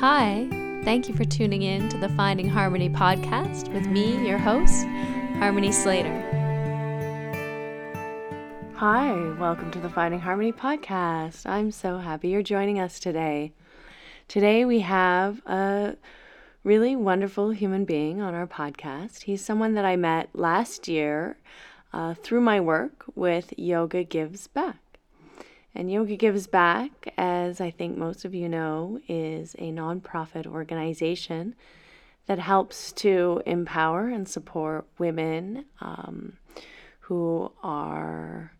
Hi, thank you for tuning in to the Finding Harmony podcast with me, your host, Harmony Slater. Hi, welcome to the Finding Harmony podcast. I'm so happy you're joining us today. Today we have a really wonderful human being on our podcast. He's someone that I met last year uh, through my work with Yoga Gives Back. And Yoga Gives Back, as I think most of you know, is a nonprofit organization that helps to empower and support women um, who are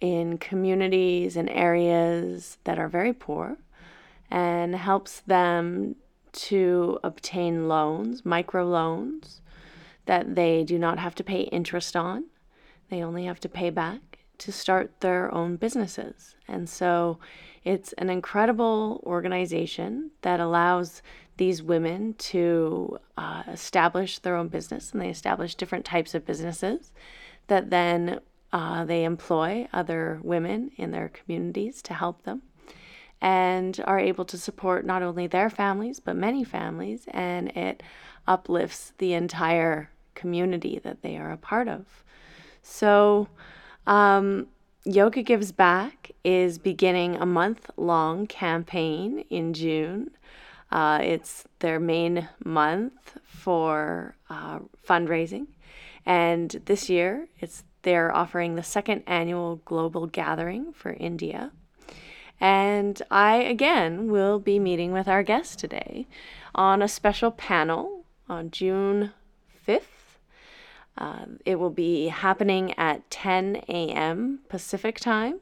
in communities and areas that are very poor and helps them to obtain loans, micro loans, that they do not have to pay interest on. They only have to pay back to start their own businesses. And so it's an incredible organization that allows these women to uh, establish their own business, and they establish different types of businesses that then uh, they employ other women in their communities to help them and are able to support not only their families but many families and it uplifts the entire community that they are a part of so um, Yoga Gives Back is beginning a month long campaign in June. Uh, it's their main month for uh, fundraising. And this year, it's they're offering the second annual global gathering for India. And I, again, will be meeting with our guest today on a special panel on June 5th um, it will be happening at 10 a.m. Pacific time.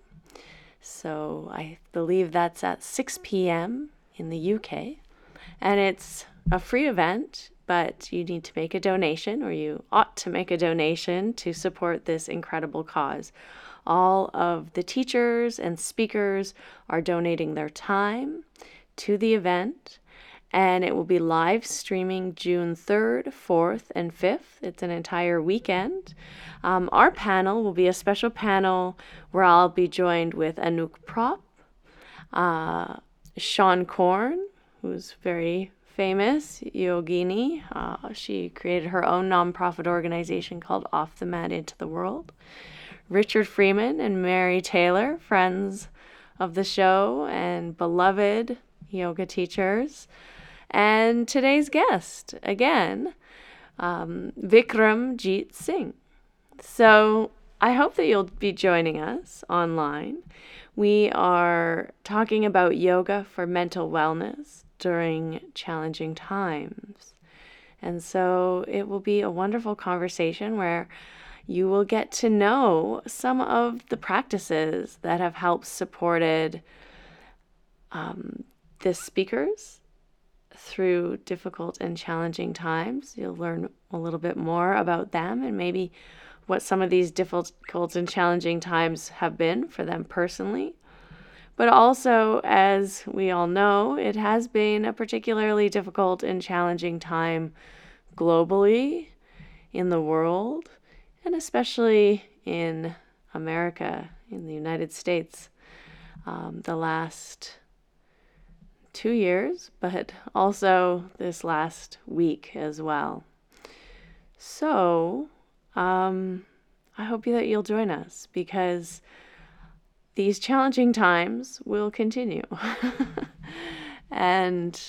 So I believe that's at 6 p.m. in the UK. And it's a free event, but you need to make a donation, or you ought to make a donation to support this incredible cause. All of the teachers and speakers are donating their time to the event and it will be live streaming June 3rd, 4th, and 5th. It's an entire weekend. Um, our panel will be a special panel where I'll be joined with Anouk Prop, uh, Seane Corn, who's very famous yogini. Uh, she created her own nonprofit organization called Off the Mat Into the World. Richard Freeman and Mary Taylor, friends of the show and beloved yoga teachers. And today's guest, again, um, Vikram Jeet Singh. So I hope that you'll be joining us online. We are talking about yoga for mental wellness during challenging times. And so it will be a wonderful conversation where you will get to know some of the practices that have helped supported um, the speakers through difficult and challenging times. You'll learn a little bit more about them and maybe what some of these difficult and challenging times have been for them personally. But also, as we all know, it has been a particularly difficult and challenging time globally in the world, and especially in America, in the United States. Um, the last two years, but also this last week as well. So, um, I hope that you'll join us because these challenging times will continue. and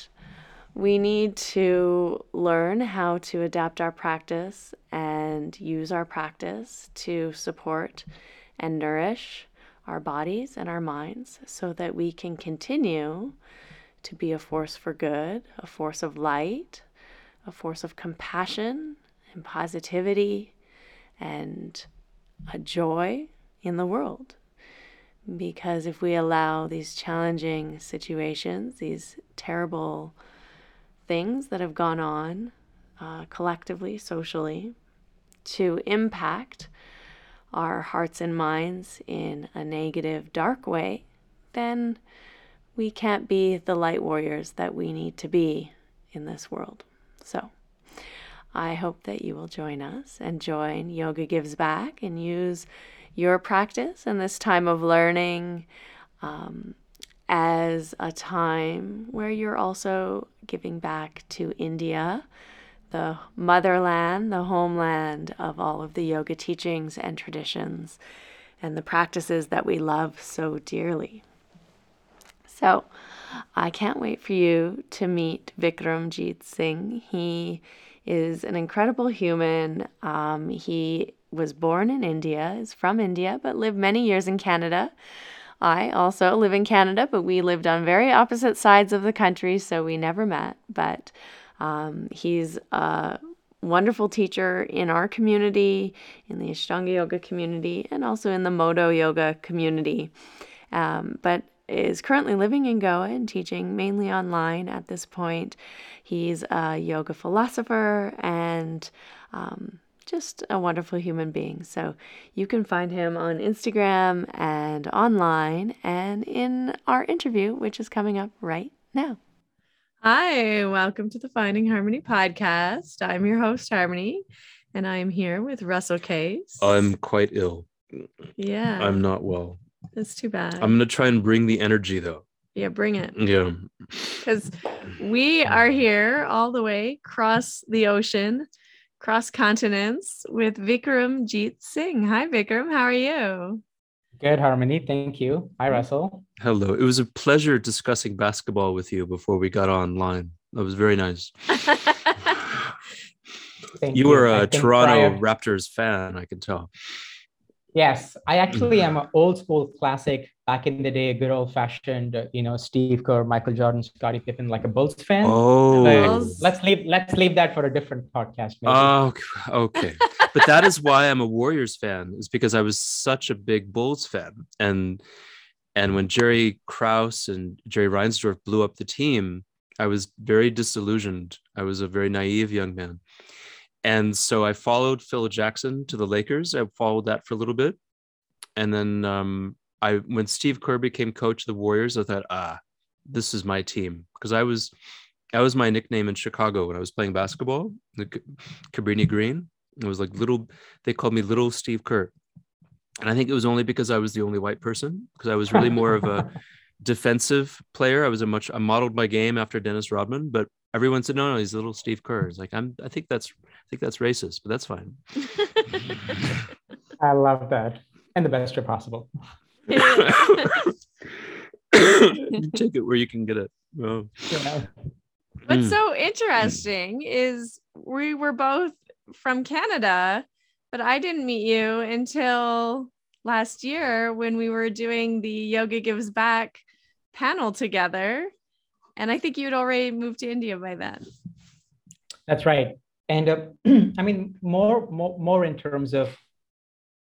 we need to learn how to adapt our practice and use our practice to support and nourish our bodies and our minds so that we can continue to be a force for good, a force of light, a force of compassion and positivity and a joy in the world. Because if we allow these challenging situations, these terrible things that have gone on uh, collectively, socially, to impact our hearts and minds in a negative, dark way, then we can't be the light warriors that we need to be in this world. So, I hope that you will join us and join Yoga Gives Back and use your practice and this time of learning um, as a time where you're also giving back to India, the motherland, the homeland of all of the yoga teachings and traditions and the practices that we love so dearly. So, I can't wait for you to meet Vikram Jeet Singh. He is an incredible human. Um, he was born in India, is from India, but lived many years in Canada. I also live in Canada, but we lived on very opposite sides of the country, so we never met. But um, he's a wonderful teacher in our community, in the Ashtanga Yoga community, and also in the Modo Yoga community. Um, but is currently living in Goa and teaching mainly online at this point. He's a yoga philosopher and um, just a wonderful human being. So you can find him on Instagram and online and in our interview, which is coming up right now. Hi, welcome to the Finding Harmony podcast. I'm your host, Harmony, and I am here with Russell Case. I'm quite ill. Yeah. I'm not well. That's too bad. I'm going to try and bring the energy though. Yeah, bring it. Yeah. Because we are here all the way across the ocean cross continents with Vikram Jeet Singh. Hi, Vikram. How are you? Good, Harmony. Thank you. Hi, Russell. Hello. It was a pleasure discussing basketball with you before we got online. That was very nice. you, you were a Toronto prior... Raptors fan, I can tell. Yes, I actually mm-hmm. am an old school classic back in the day, a good old fashioned, you know, Steve Kerr, Michael Jordan, Scottie Pippen, like a Bulls fan. Oh, let's leave let's leave that for a different podcast. Oh, okay. but that is why I'm a Warriors fan, is because I was such a big Bulls fan, and and when Jerry Krause and Jerry Reinsdorf blew up the team, I was very disillusioned. I was a very naive young man. And so I followed Phil Jackson to the Lakers. I followed that for a little bit. And then um, I when Steve Kerr became coach of the Warriors, I thought, ah, this is my team. Because I was that was my nickname in Chicago when I was playing basketball, the Cabrini Green. It was like little, they called me little Steve Kerr. And I think it was only because I was the only white person, because I was really more of a defensive player. I was a much, I modeled my game after Dennis Rodman, but everyone said, no, no, he's little Steve Kerr. It's like, I'm, I think that's, think that's racist, but that's fine. I love that. And the best way possible. you take it where you can get it. Oh. Yeah. What's mm. so interesting is we were both from Canada, but I didn't meet you until last year when we were doing the Yoga Gives Back panel together. And I think you had already moved to India by then. That's right. And uh, I mean, more, more, more in terms of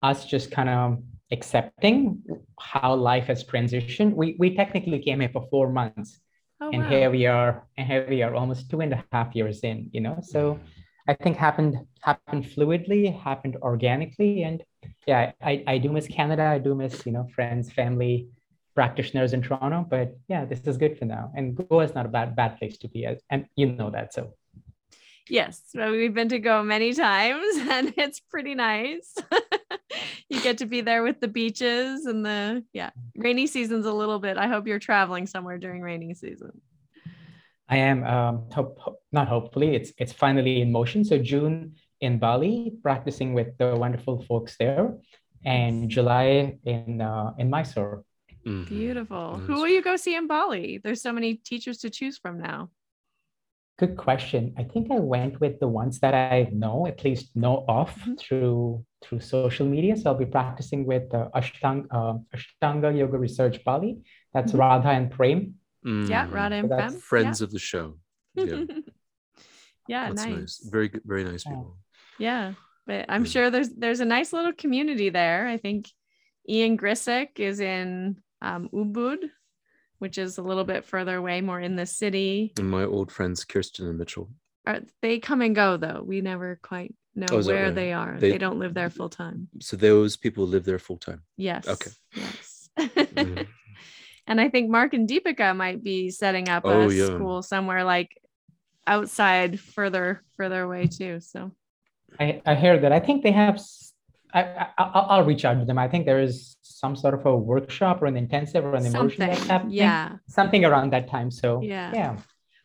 us just kind of accepting how life has transitioned. We, we technically came here for four months. Oh, and wow. here we are, and here we are almost two and a half years in, you know. So I think happened happened fluidly, happened organically. And yeah, I, I do miss Canada. I do miss, you know, friends, family, practitioners in Toronto. But yeah, this is good for now. And Goa is not a bad bad place to be, and you know that. So yes, well, we've been to Goa many times, and it's pretty nice. you get to be there with the beaches and the yeah rainy season's a little bit. I hope you're traveling somewhere during rainy season. I am um, hope, not hopefully it's it's finally in motion. So June in Bali, practicing with the wonderful folks there, and July in uh, in Mysore. Mm-hmm. Beautiful. Nice. Who will you go see in Bali? There's so many teachers to choose from now. Good question. I think I went with the ones that I know, at least know of mm-hmm. through through social media. So I'll be practicing with uh, Ashtanga, uh, Ashtanga Yoga Research Bali. That's mm-hmm. Radha and Prem. Mm. Yeah, Radha and Prem. Friends yeah. of the show. Yeah, yeah nice. nice. Very good, very nice people. Yeah, but I'm yeah. sure there's there's a nice little community there. I think Iain Grysak is in um, Ubud, which is a little bit further away, more in the city. And my old friends Kirsten and Mitchell. Are, they come and go though. We never quite know oh, where right? they are. They, they, don't live there full time. So those people live there full time. Yes. Okay. Yes. mm-hmm. And I think Mark and Deepika might be setting up oh, a yeah. school somewhere like outside, further, further away too. So I, I hear that. I think they have I, I will reach out to them. I think there is some sort of a workshop or an intensive or an immersion that's happening. Yeah, something around that time. So yeah, yeah.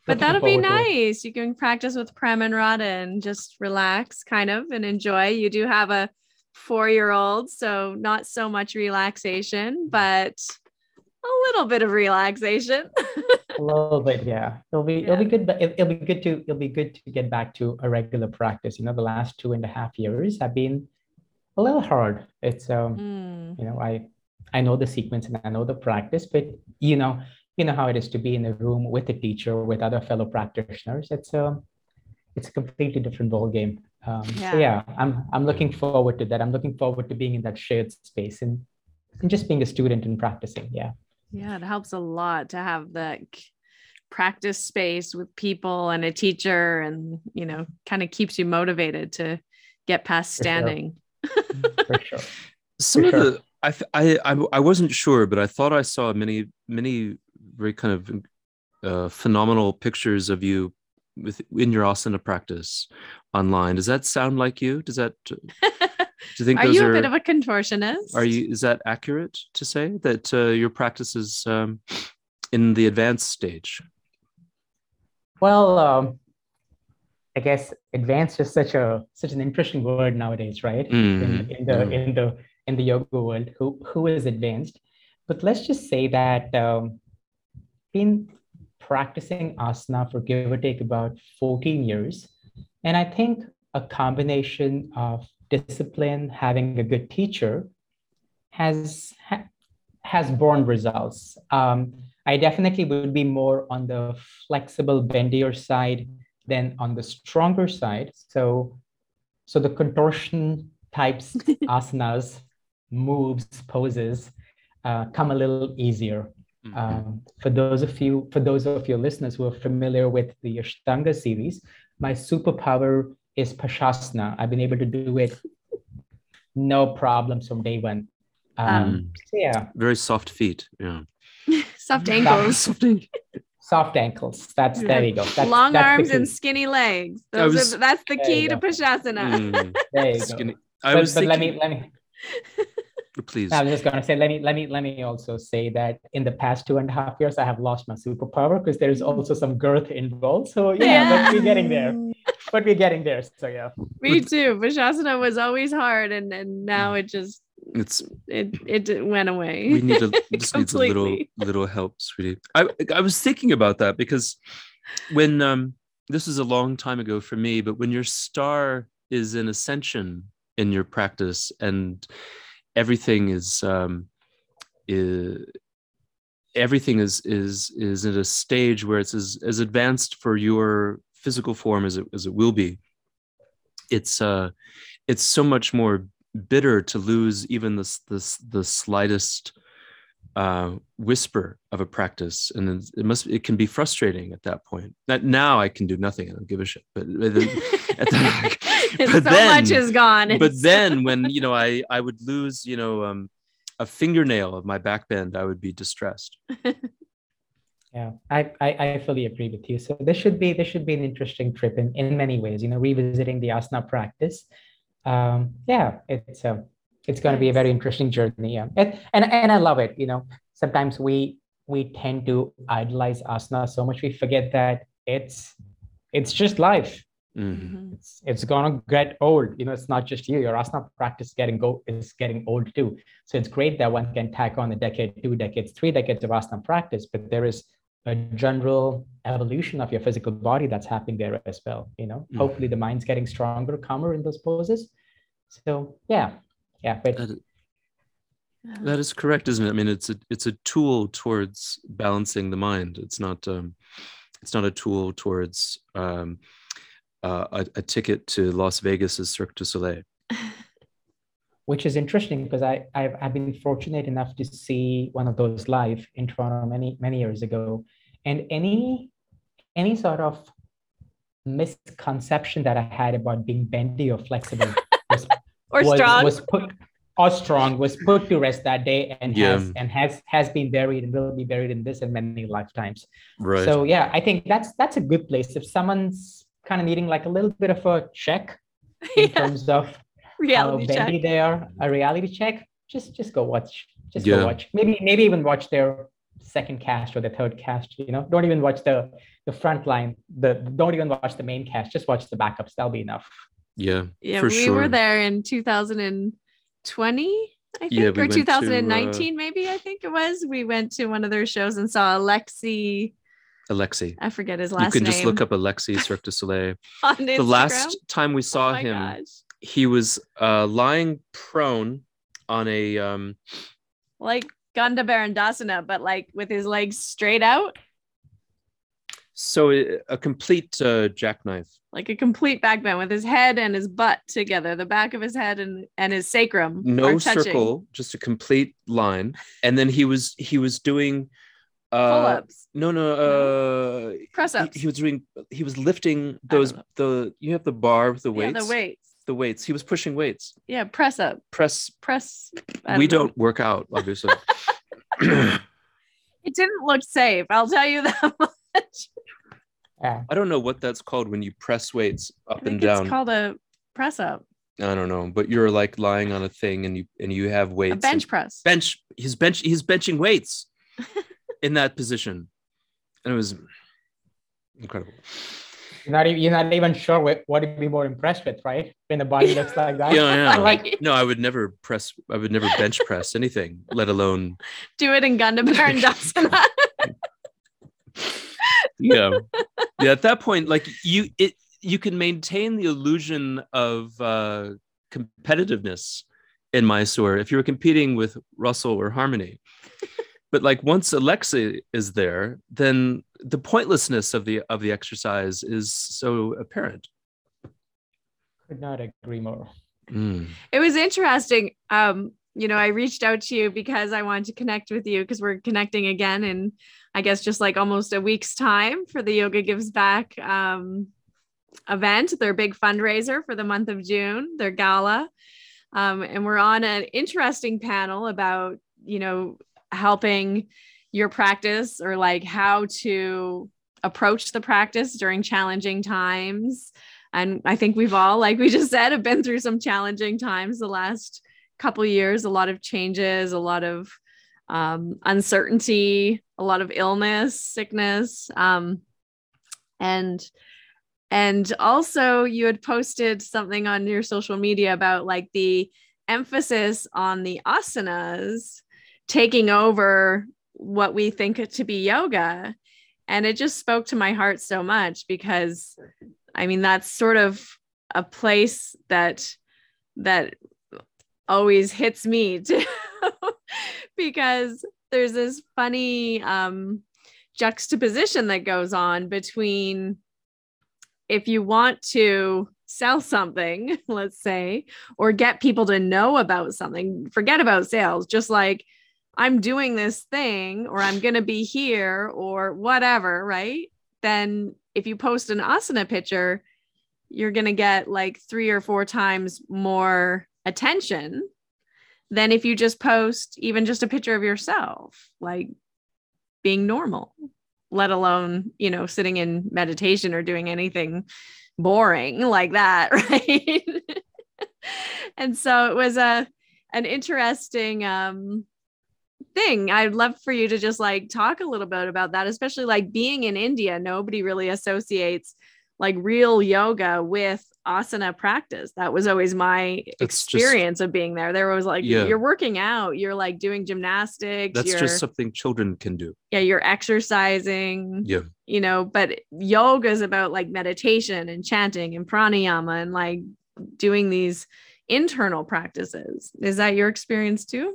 But that'll be nice. You can practice with Prem and Radha and just relax, kind of, and enjoy. You do have a four-year-old, so not so much relaxation, but a little bit of relaxation. a little bit, yeah. It'll be yeah. it'll be good, but it, will be good to it'll be good to get back to a regular practice. You know, the last two and a half years have been a little hard. It's um, mm. you know, I I know the sequence and I know the practice, but you know, you know how it is to be in a room with a teacher with other fellow practitioners. It's a um, it's a completely different ball game. Um, yeah. So yeah, I'm I'm looking forward to that. I'm looking forward to being in that shared space and, and just being a student and practicing. Yeah. Yeah, it helps a lot to have that practice space with people and a teacher, and you know, kind of keeps you motivated to get past standing. For sure. Some For of sure. the I, I I wasn't sure, but I thought I saw many many very kind of uh, phenomenal pictures of you with in your asana practice online. Does that sound like you? Does that? Do you think? are you a are, bit of a contortionist? Are you? Is that accurate to say that uh, your practice is um, in the advanced stage? Well, um, I guess advanced is such a such an interesting word nowadays, right? Mm. In, in, the mm. in the in the yoga world, who who is advanced? But let's just say that um, been practicing asana for give or take about 14 years. And I think a combination of discipline, having a good teacher, has ha, has borne results. Um, I definitely would be more on the flexible, bendier side than on the stronger side. So, so the contortion types asanas, moves, poses uh, come a little easier. Mm-hmm. Um, for those of you, for those of your listeners who are familiar with the Ashtanga series, my superpower is Pashasana. I've been able to do it no problems from day one. Um, mm. so yeah, very soft feet. Yeah, soft ankles. soft, ankles. Soft ankles. That's there you go. That's, Long that's arms and skinny legs. Those was, are, that's the key to Pashasana. Mm, there you skinny. go. I but, was but thinking... let me let me Please. I was just gonna say, let me let me let me also say that in the past two and a half years, I have lost my superpower because there is also some girth involved. So yeah, yeah. but we're getting there. But we're getting there. So yeah. Me too. Vajrasana was always hard, and and now it just it's it it went away. We need a just needs a little little help, sweetie. I I was thinking about that because when um this is a long time ago for me, but when your star is in ascension in your practice and everything is um, is everything is is is at a stage where it's as, as advanced for your physical form as it as it will be it's uh it's so much more bitter to lose even this this the slightest uh, whisper of a practice. And it must it can be frustrating at that point. That now i can do nothing. I don't give a shit. But, but, that, but so then, much is gone. but then when you know i i would lose you know um, a fingernail of my back bend i would be distressed. Yeah I, I i fully agree with you. So this should be this should be an interesting trip in in many ways you know revisiting the asana practice um yeah it's a it's going to be a very interesting journey yeah. and, and and i love it you know. Sometimes we we tend to idolize asana so much we forget that it's it's just life. Mm-hmm. it's, it's gonna get old you know it's not just you your asana practice getting go is getting old too. So it's great that one can tack on a decade two decades three decades of asana practice but there is a general evolution of your physical body that's happening there as well you know? Mm-hmm. hopefully the mind's getting stronger calmer in those poses. So yeah. Yeah but that, that is correct isn't it? I mean it's a it's a tool towards balancing the mind. It's not um it's not a tool towards um uh, a, a ticket to las vegas's cirque du soleil which is interesting because I I've, I've been fortunate enough to see one of those live in Toronto many many years ago, and any any sort of misconception that I had about being bendy or flexible was or was, strong was put or strong was put to rest that day and yeah. has and has has been buried and will be buried in this and many lifetimes. Right. So yeah, I think that's that's a good place if someone's kind of needing like a little bit of a check in yeah. terms of reality how check. bendy they are, a reality check, just just go watch. Just Yeah. go watch. Maybe maybe even watch their second cast or the third cast. You know, don't even watch the the front line. The don't even watch the main cast. Just watch the backups. That'll be enough. Yeah. Yeah, for we sure. were there in 2020, I think, Yeah, we or went to, uh, 2019, maybe. I think it was. We went to one of their shows and saw Alexi. Alexi. I forget his last name. You can name. just look up Alexi Cirque du Soleil. on The last time we Oh saw my him, gosh. He was uh, lying prone on a um, like Ganda Bherundasana, but like with his legs straight out, so uh, a complete uh, jackknife. like a complete back bend with his head and his butt together, the back of his head and and his sacrum. no circle just a complete line and then he was he was doing uh Pull-ups, no no uh press he, ups. he was doing he was lifting those the you have the bar with the weights. yeah, the weights. The weights he was pushing weights Yeah, press up, press press. We know. don't work out obviously It didn't look safe. I'll tell you that much. I don't know what that's called when you press weights I up think and down it's called a press up, i don't know but you're like lying on a thing and you and you have weights a bench press. bench he's bench he's benching weights in that position and it was incredible You're not, e- you're not even sure what, what to be more impressed with, right? When the body looks like that. yeah, yeah. Like- no, I would never press. I would never bench press anything, let alone. Do it in Ganda Bherundasana. Yeah, yeah. At that point, like you, it you can maintain the illusion of uh, competitiveness in Mysore if you were competing with Russell or Harmony. But like once Alexa is there, then the pointlessness of the of the exercise is so apparent. Could not agree more. Mm. it was interesting. Um, you know, I reached out to you because I wanted to connect with you because we're connecting again in, I guess, just like almost a week's time for the Yoga Gives Back um, event, their big fundraiser for the month of June, their gala. Um, and we're on an interesting panel about, you know, helping your practice or like how to approach the practice during challenging times. And I think we've all, like we just said, have been through some challenging times the last couple years, a lot of changes, a lot of um, uncertainty, a lot of illness, sickness. Um, and and also you had posted something on your social media about like the emphasis on the asanas taking over what we think to be yoga. And it just spoke to my heart so much because i mean that's sort of a place that that always hits me too because there's this funny um juxtaposition that goes on between if you want to sell something, let's say, or get people to know about something, forget about sales, just like I'm doing this thing or I'm going to be here or whatever, right? Then if you post an asana picture, you're going to get like three or four times more attention than if you just post even just a picture of yourself, like being normal, let alone, you know, sitting in meditation or doing anything boring like that, right? and so it was a an interesting um thing. I'd love for you to just like talk a little bit about that, especially like being in India, nobody really associates like real yoga with asana practice. That was always my That's just- experience of being there. There was like Yeah. you're working out, you're like doing gymnastics, That's just something children can do. yeah, you're exercising, Yeah. you know, but yoga is about like meditation and chanting and pranayama and like doing these internal practices. Is that your experience too?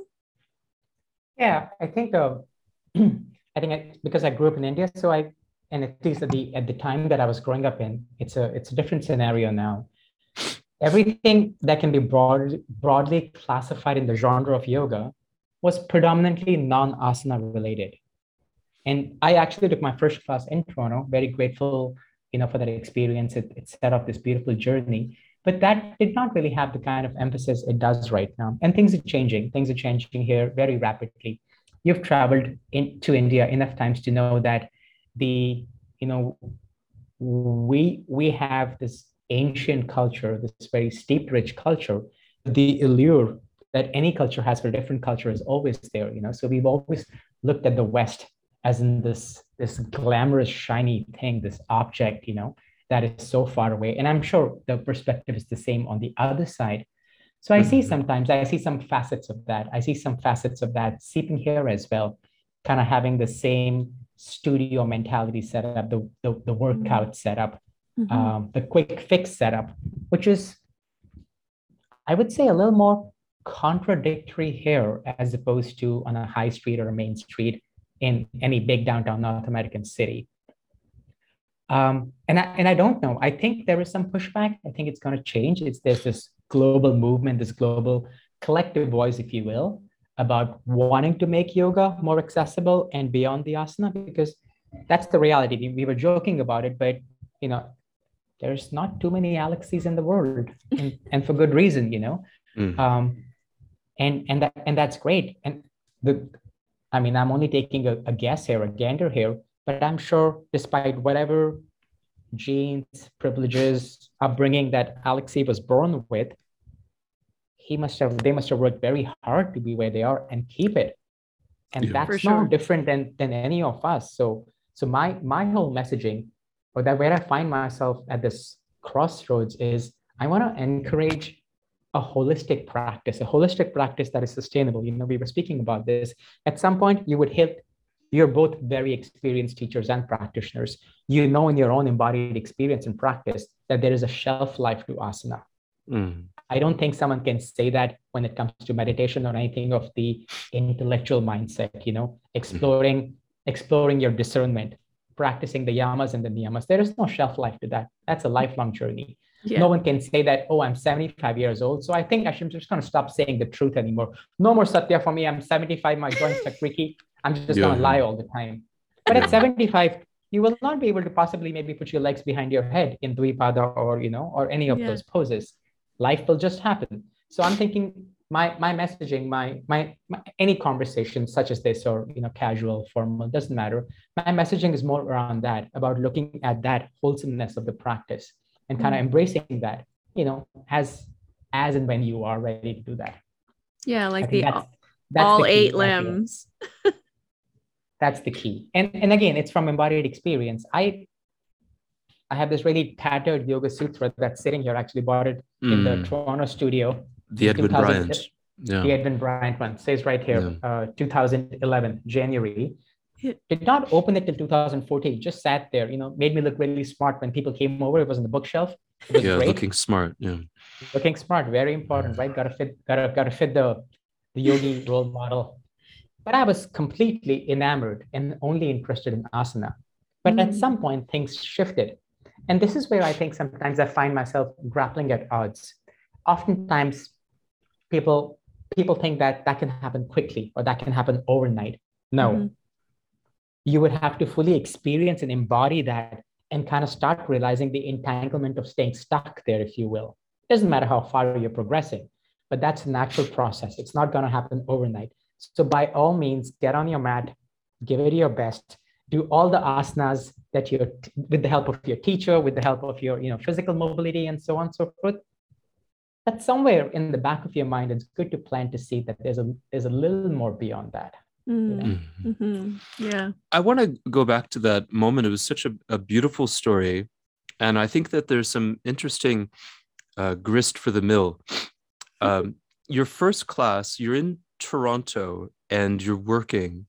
Yeah, I think uh, I think I, because I grew up in India, so I and at least at the at the time that I was growing up in, it's a it's a different scenario now. Everything that can be broad, broadly classified in the genre of yoga was predominantly non-asana related. And I actually took my first class in Toronto, very grateful, you know, for that experience. It, it set off this beautiful journey. But that did not really have the kind of emphasis it does right now. And things are changing. Things are changing here very rapidly. You've traveled into India enough times to know that the, you know, we we have this ancient culture, this very steep, rich culture the allure that any culture has for different culture is always there, you know. So we've always looked at the West as in this this glamorous, shiny thing, this object, you know, that is so far away. And I'm sure the perspective is the same on the other side. So I see mm-hmm. sometimes I see some facets of that. I see some facets of that seeping here as well, kind of having the same studio mentality setup, the the, the workout setup, mm-hmm. um, the quick fix setup, which is, I would say, a little more contradictory here as opposed to on a high street or a main street in any big downtown North American city. Um, and I and I don't know. I think there is some pushback. I think it's going to change. It's there's this global movement, this global collective voice, if you will, about wanting to make yoga more accessible and beyond the asana, because that's the reality. We were joking about it, but you know, there's not too many Alexes in the world, and, and for good reason, you know. Mm. Um, and and that and that's great. And the I mean, I'm only taking a, a guess here, a gander here, but I'm sure despite whatever genes, privileges, upbringing that Alexei was born with, he must have, they must have worked very hard to be where they are and keep it. And yeah, that's sure. no different than, than any of us. So, so my, my whole messaging, or that where I find myself at this crossroads is I want to encourage a holistic practice, a holistic practice that is sustainable. You know, we were speaking about this. At some point, you would hit, you're both very experienced teachers and practitioners. You know, in your own embodied experience and practice, that there is a shelf life to asana. Mm. I don't think someone can say that when it comes to meditation or anything of the intellectual mindset, you know, exploring, mm. exploring your discernment, practicing the yamas and the niyamas. There is no shelf life to that. That's a lifelong journey. Yeah. No one can say that, oh, I'm 75 years old. So I think I'm just going to stop saying the truth anymore. No more Satya for me. I'm 75, my joints are creaky. I'm just yeah. going to lie all the time. But yeah. at 75, you will not be able to possibly maybe put your legs behind your head in Dvipada or, you know, or any of yeah. those poses. Life will just happen. So I'm thinking my my messaging, my, my my any conversation such as this or you know casual, formal, doesn't matter. My messaging is more around that, about looking at that wholesomeness of the practice and kind of mm-hmm. embracing that you know as as and when you are ready to do that yeah like the that's, that's all the eight limbs that's the key. And and again it's from embodied experience. I i have this really tattered yoga sutra that's sitting here. I actually bought it mm. in the mm. toronto studio. The edwin bryant. yeah. the edwin bryant one. Says right here yeah. uh, 2011 january. Did not open it till 2014 just sat there you know made me look really smart when people came over. It was on the bookshelf. Yeah great. looking smart yeah. Looking smart very important right? Gotta fit gotta gotta fit the the yogi role model but i was completely enamored and only interested in asana but mm. at some point things shifted and this is where i think sometimes i find myself grappling at odds oftentimes people people think that that can happen quickly or that can happen overnight no mm-hmm you would have to fully experience and embody that and kind of start realizing the entanglement of staying stuck there, if you will. It doesn't matter how far you're progressing, but that's a natural process. It's not going to happen overnight. So, by all means, get on your mat, give it your best, do all the asanas that you're with the help of your teacher, with the help of your you know physical mobility, and so on and so forth. But somewhere in the back of your mind, it's good to plan to see that there's a there's a little more beyond that. Mm. Mm-hmm. Yeah. I want to go back to that moment. It was such a, a beautiful story. And I think that there's some interesting uh, grist for the mill. Um, your first class, you're in Toronto and you're working,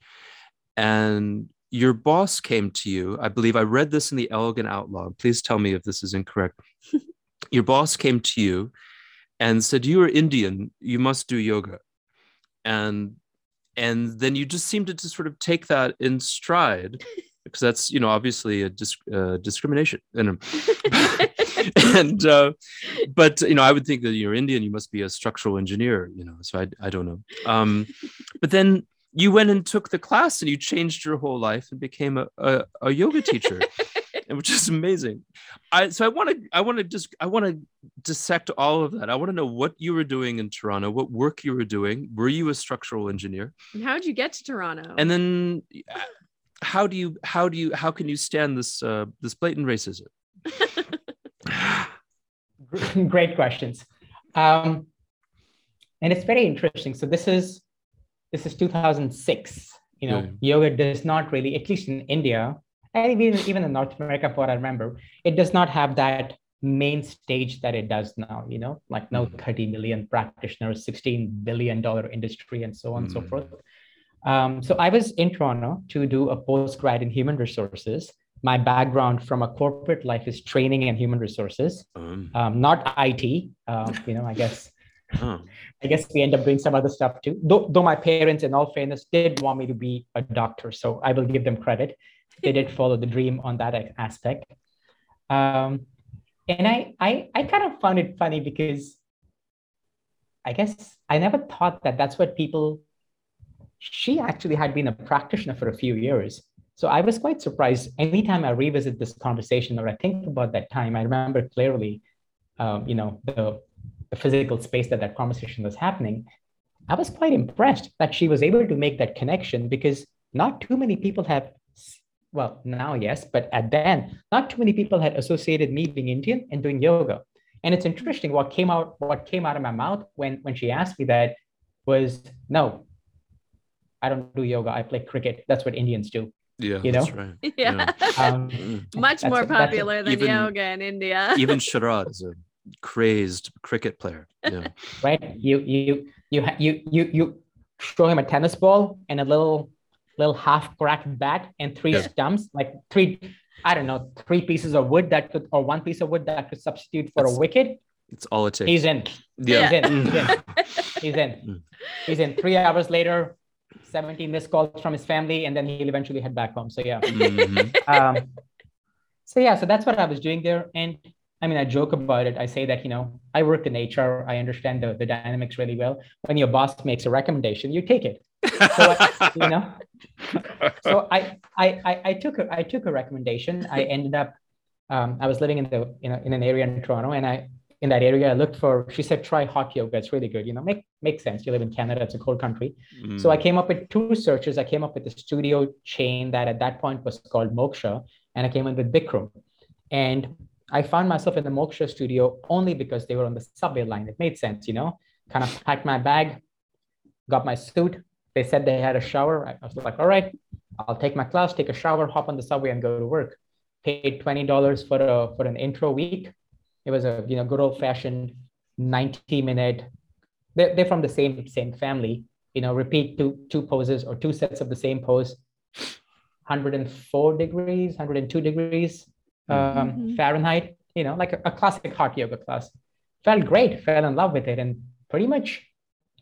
and your boss came to you. I believe I read this in the Elegant Outlaw. Please tell me if this is incorrect. your boss came to you and said, You are Indian, you must do yoga. And and then you just seem to just sort of take that in stride because that's you know obviously a disc, uh, discrimination and, and uh, but you know i would think that you're indian you must be a structural engineer you know so i, I don't know um, but then you went and took the class and you changed your whole life and became a, a, a yoga teacher which is amazing. I so I want to I want to just I want to dissect all of that. I want to know what you were doing in Toronto, what work you were doing. Were you a structural engineer? And how did you get to Toronto? And then how do you how do you how can you stand this uh, this blatant racism? Great questions. Um, and it's very interesting. So this is this is 2006. You know, yoga does not really, at least in India, and even even in North America, for what I remember, it does not have that main stage that it does now. You know, like no Mhm. 30 million practitioners, 16 billion dollar industry, and so on and so Mm. forth. Um, so I was in Toronto to do a postgrad in human resources. My background from a corporate life is training and human resources, Um, um, not IT. Um, you know, I guess oh, I guess we end up doing some other stuff too. Though, though my parents, in all fairness, did want me to be a doctor, so I will give them credit. They did follow the dream on that aspect. Um, and I, I, I kind of found it funny because I guess I never thought that that's what people. She actually had been a practitioner for a few years, so I was quite surprised. Anytime I revisit this conversation or I think about that time, I remember clearly, um, you know, the the physical space that that conversation was happening, I was quite impressed that she was able to make that connection because not too many people have, well, now yes, but at then, not too many people had associated me being Indian and doing yoga. And it's interesting what came out, what came out of my mouth when when she asked me that was no, I don't do yoga. I play cricket. That's what Indians do. yeah, You that's know? right. Yeah. Um, Mm. Much more a- that's a- popular than even- yoga in India. Even Sharad is a crazed cricket player. Yeah. right? You you you you you you show him a tennis ball and a little little half cracked bat and three Yeah. stumps, like three, I don't know, three pieces of wood that could or one piece of wood that could substitute for That's- a wicket. It's all it takes. He's in. yeah. He's in. He's in. Mm. He's in. He's in. Three hours later, 17 missed calls from his family, and then he'll eventually head back home. So yeah. Mhm. um, so yeah, so that's what I was doing there. And I mean, I joke about it. I say that, you know, I worked in HR. I understand the, the dynamics really well. When your boss makes a recommendation, you take it, So you know? So I, I, I, I took a, I took a recommendation. I ended up, um, I was living in the, you know, in an area in Toronto and I, in that area, I looked for, she said, try hot yoga. It's really good. You know, make, makes sense. You live in Canada. It's a cold country. So I Mm. came up with two searches. I came up with the studio chain that at that point was called Moksha, and I came in with Bikram. And I found myself in the Moksha studio only because they were on the subway line. It made sense, you know, kind of packed my bag, got my suit. They said they had a shower. I was like, all right, I'll take my class, take a shower, hop on the subway, and go to work. Paid $20 for a for an intro week. It was a you know good old fashioned 90 minute. They're, they're from the same same family you know, repeat two, two poses or two sets of the same pose, 104 degrees, 102 degrees um, Mhm. Fahrenheit, you know, like a, a classic hot yoga class. Felt great, fell in love with it, and pretty much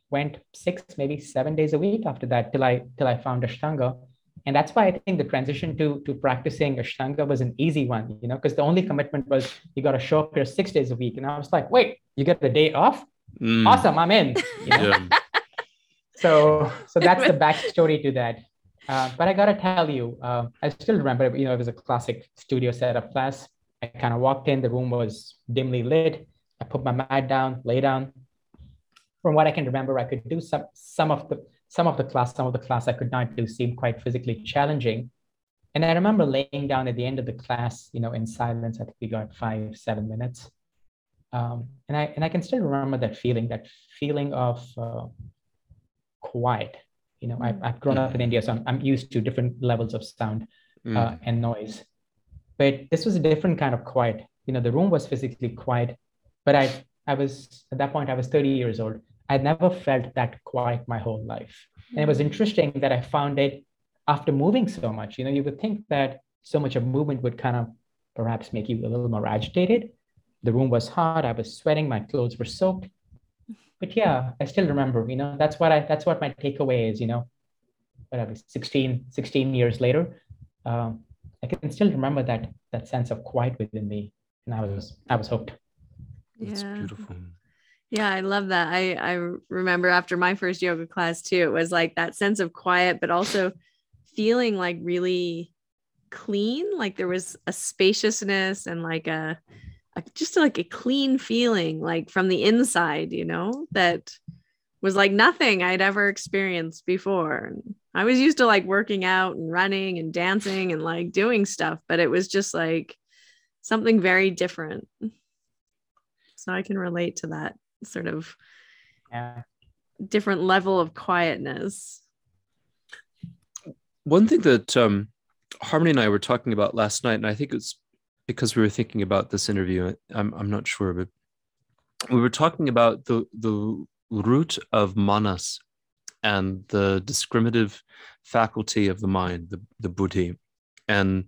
went six, maybe seven days a week after that till I till I found Ashtanga. And that's why I think the transition to, to practicing Ashtanga was an easy one, you know, because the only commitment was you got to show up here six days a week. And I was like, wait, you get the day off? Mm. Awesome, I'm in. You know? Yeah. so so that's the backstory to that uh, but i gotta tell you uh, i still remember you know it was a classic studio setup class i kind of walked in the room was dimly lit i put my mat down lay down from what i can remember i could do some some of the some of the class some of the class i could not do seemed quite physically challenging and i remember laying down at the end of the class you know in silence i think we got five seven minutes um, and i and i can still remember that feeling that feeling of uh, quiet. You know, I, I've grown up in India, so I'm, I'm used to different levels of sound Mm. uh, and noise. But this was a different kind of quiet. You know, the room was physically quiet, but I, I was at that point I was 30 years old. I'd never felt that quiet my whole life, and it was interesting that I found it after moving so much. You know, you would think that so much of movement would kind of perhaps make you a little more agitated. The room was hot. I was sweating. My clothes were soaked but yeah, I still remember, you know, that's what I, that's what my takeaway is, you know, whatever, 16, 16 years later, um, I can still remember that, that sense of quiet within me. And I was, I was hooked. That's Yeah. beautiful. Yeah, I love that. I I remember after my first yoga class too, it was like that sense of quiet, but also feeling like really clean. Like there was a spaciousness and like a, a just like a clean feeling, like from the inside, you know, that was like nothing I'd ever experienced before. I was used to like working out and running and dancing and like doing stuff, but it was just like something very different. So I can relate to that sort of Yeah. different level of quietness. One thing that um, Harmony and I were talking about last night, and I think it's because we were thinking about this interview. I'm I'm not sure, but we were talking about the the root of manas and the discriminative faculty of the mind, the, the buddhi, and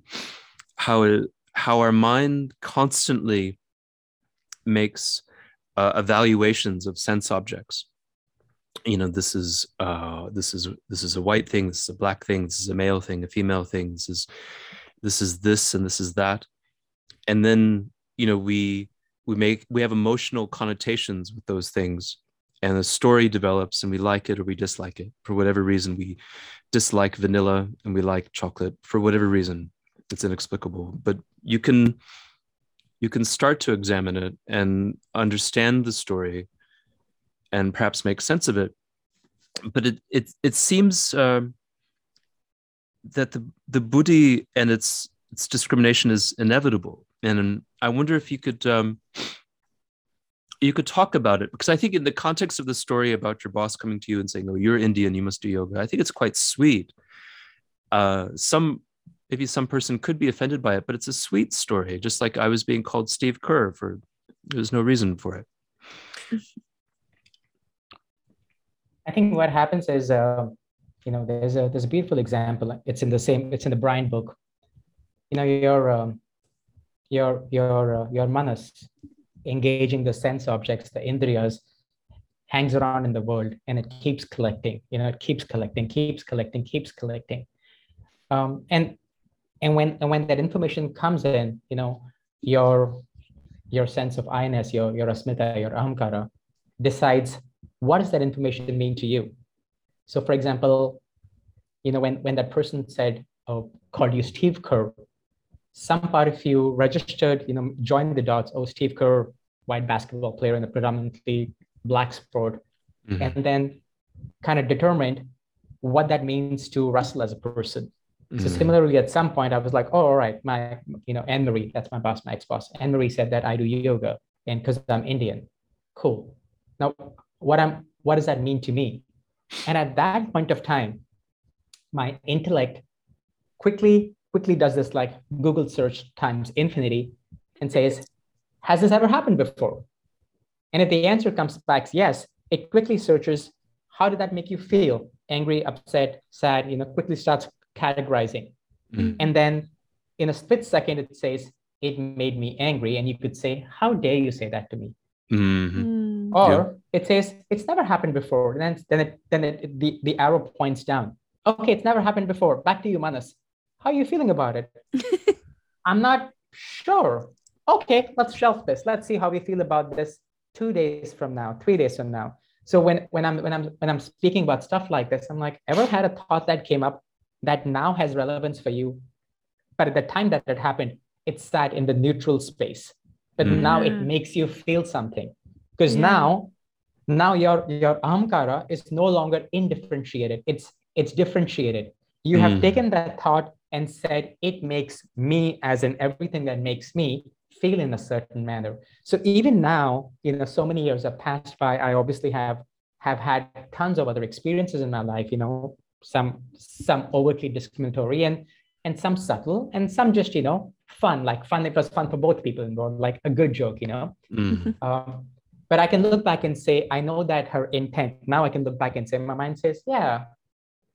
how it how our mind constantly makes uh, evaluations of sense objects. You know this is uh this is this is a white thing this is a black thing this is a male thing a female thing this is this is this and this is that. And then you know we we make we have emotional connotations with those things and a story develops and we like it or we dislike it. For whatever reason we dislike vanilla and we like chocolate. For whatever reason it's inexplicable. But you can you can start to examine it and understand the story and perhaps make sense of it. But it it, it seems uh, that the the buddhi and its its discrimination is inevitable. And i wonder if you could um, you could talk about it because i think in the context of the story about your boss coming to you and saying oh you're indian you must do yoga i think it's quite sweet. Uh, some maybe some person could be offended by it, but it's a sweet story, just like I was being called Steve Kerr for there's no reason for it. I think what happens is, uh, you know, there's a there's a beautiful example. It's in the same. It's in the Brian book. You know, your um, your your uh, your manas engaging the sense objects, the indriyas, hangs around in the world, and it keeps collecting. You know, it keeps collecting, keeps collecting, keeps collecting. Um, and and when and when that information comes in you know your your sense of I-ness your your asmita your ahamkara decides what does that information mean to you? So for example you know when when that person said oh called you steve kerr some part of you registered you know joined the dots oh steve kerr white basketball player in a predominantly black sport. Mm-hmm. and then kind of determined what that means to russell as a person so mm. similarly, at some point, I was like, oh, all right, my, you know, Anne Marie, that's my boss, my ex-boss. Anne Marie said that I do yoga, and because I'm Indian, cool. Now, what I'm, what does that mean to me? And at that point of time, my intellect quickly, quickly does this like Google search times infinity, and says, has this ever happened before? And if the answer comes back yes, it quickly searches, how did that make you feel? Angry, upset, sad, you know, quickly starts categorizing. Mm-hmm. And then in a split second, it says, it made me angry. And you could say, how dare you say that to me? Mm-hmm. Mm. Or yeah. it says, it's never happened before. And then, then, it, then it, the, the arrow points down. Okay, it's never happened before. Back to you, Manas. How are you feeling about it? I'm not sure. Okay, let's shelf this. Let's see how we feel about this two days from now, three days from now. So when when I'm when I'm when I'm speaking about stuff like this, I'm like, ever had a thought that came up that now has relevance for you. But at the time that it happened, it sat in the neutral space. But mm. now it makes you feel something. Because yeah. now, now your your ahamkara is no longer indifferentiated. It's it's differentiated. You mm. have taken that thought and said it makes me, as in everything that makes me, feel in a certain manner. So even now, you know, so many years have passed by. I obviously have have had tons of other experiences in my life. You know, some some overtly discriminatory and and some subtle and some just you know fun like fun it was fun for both people involved like a good joke you know mm. um, but i can look back and say i know that her intent now i can look back and say my mind says yeah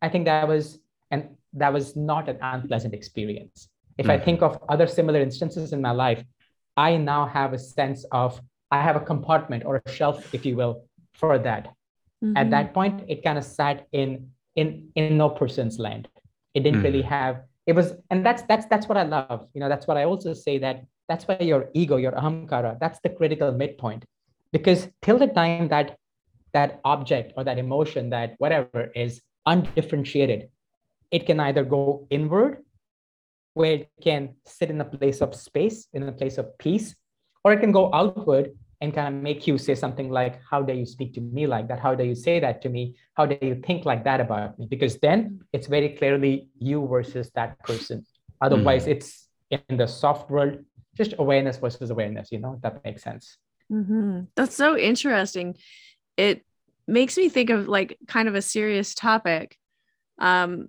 i think that was and that was not an unpleasant experience if mm. i think of other similar instances in my life i now have a sense of i have a compartment or a shelf if you will for that mm-hmm. at that point it kind of sat in in in no person's land. It didn't mm. really have it was and that's that's that's what i love. You know that's what i also say that that's why your ego your ahamkara that's the critical midpoint. Because till the time that that object or that emotion that whatever is undifferentiated it can either go inward where it can sit in a place of space in a place of peace or it can go outward and kind of make you say something like, How dare you speak to me like that? How dare you say that to me? How dare you think like that about me? Because then it's very clearly you versus that person. Otherwise, mm. it's in the soft world, just awareness versus awareness, you know, that makes sense. Mm-hmm. That's so interesting. It makes me think of like kind of a serious topic. Um,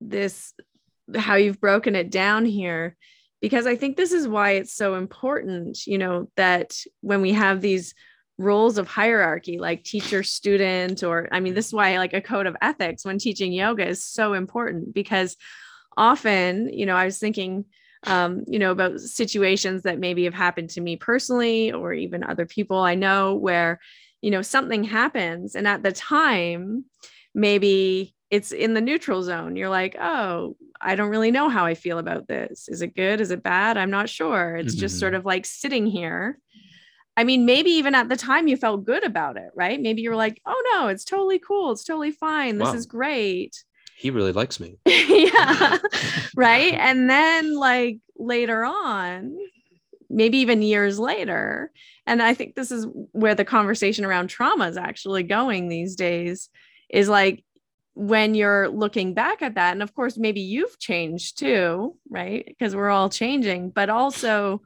this how you've broken it down here because I think this is why it's so important, you know, that when we have these roles of hierarchy like teacher student or I mean this is why like a code of ethics when teaching yoga is so important because often, you know, I was thinking um, you know, about situations that maybe have happened to me personally or even other people I know where, you know, something happens and at the time, maybe it's in the neutral zone. You're like, oh, I don't really know how I feel about this. Is it good? Is it bad? I'm not sure. It's mm-hmm. just sort of like sitting here. I mean, maybe even at the time you felt good about it, right? Maybe you're like, oh no, it's totally cool. It's totally fine. This wow. is great he really likes me. yeah. right. And then, like, later on, maybe even years later, and I think this is where the conversation around trauma is actually going these days is like when you're looking back at that. And of course, maybe you've changed too, right? Because we're all changing, but also,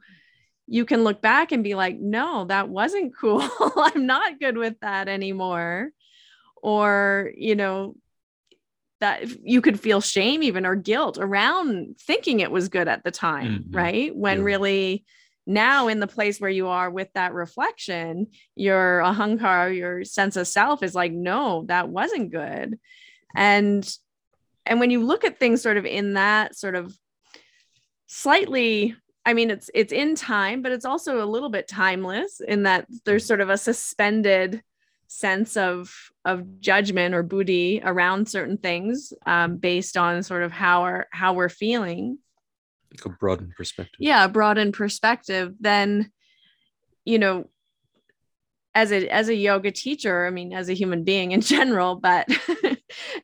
you can look back and be like, no, that wasn't cool. I'm not good with that anymore. Or, you know, that you could feel shame even or guilt around thinking it was good at the time mm-hmm. right when yeah. really now in the place where you are with that reflection your ahankar your sense of self is like no that wasn't good and and when you look at things sort of in that sort of slightly I mean, it's it's in time, but it's also a little bit timeless in that there's sort of a suspended sense of of judgment or buddhi around certain things um, based on sort of how our how we're feeling. Like a broadened perspective. Yeah a broadened perspective. Then you know as a as a yoga teacher i mean as a human being in general but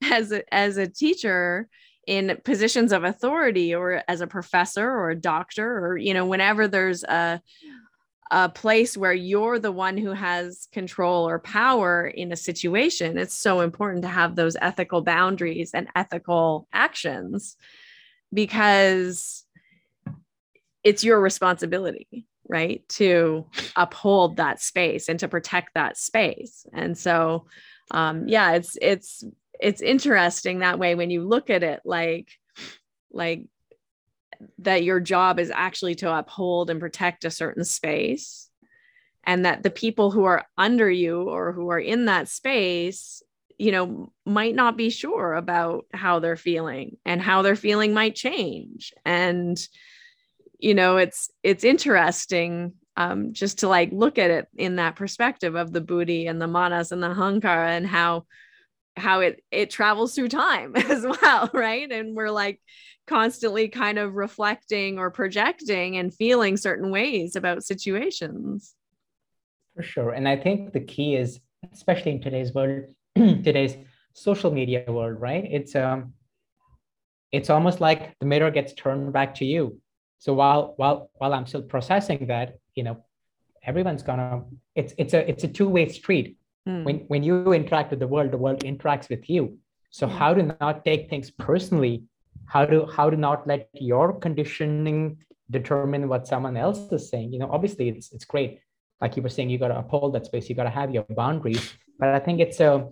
as a, as a teacher in positions of authority or as a professor or a doctor or you know whenever there's a a place where you're the one who has control or power in a situation, it's so important to have those ethical boundaries and ethical actions because it's your responsibility, right? To uphold that space and to protect that space. And so, um, yeah, it's, it's, it's interesting that way when you look at it like, like that your job is actually to uphold and protect a certain space and that the people who are under you or who are in that space you know might not be sure about how they're feeling and how their feeling might change. And you know it's it's interesting um, just to like look at it in that perspective of the buddhi and the manas and the hankara and how how it it travels through time as well right and we're like constantly kind of reflecting or projecting and feeling certain ways about situations. For sure. And I think the key is, especially in today's world, today's social media world, right? It's um it's almost like the mirror gets turned back to you. So while while while I'm still processing that, you know, everyone's gonna it's it's a it's a two-way street. Mm. When when you interact with the world, the world interacts with you. So how to not take things personally? How to how to not let your conditioning determine what someone else is saying? You know obviously it's it's great. Like you were saying you got to uphold that space you got to have your boundaries. But i think it's a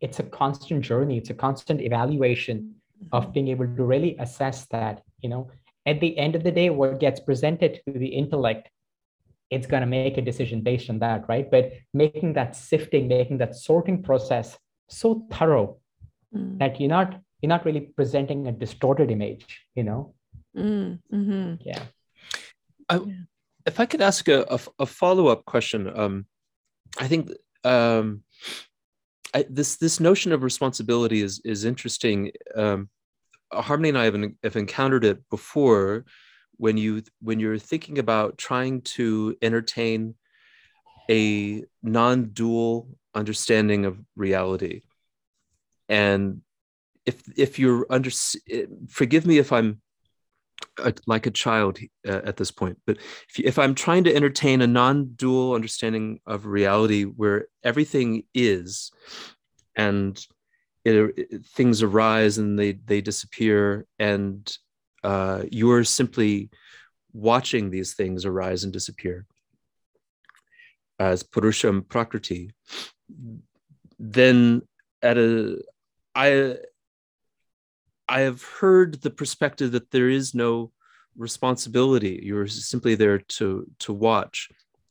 it's a constant journey it's a constant evaluation of being able to really assess that you know? At the end of the day what gets presented to the intellect it's going to make a decision based on that right? But making that sifting making that sorting process so thorough mm. that you're not you're not really presenting a distorted image you know? Mm, mm-hmm. yeah. I, if i could ask a, a, a follow-up question um, i think um, I, this this notion of responsibility is is interesting. Um, harmony and i have, have encountered it before when you when you're thinking about trying to entertain a non-dual understanding of reality. And if if you're under forgive me if i'm a, like a child uh, at this point but if, if i'm trying to entertain a non-dual understanding of reality where everything is and it, it, things arise and they they disappear and uh, you're simply watching these things arise and disappear as purusham prakriti then at a I I have heard the perspective that there is no responsibility. You're simply there to to watch,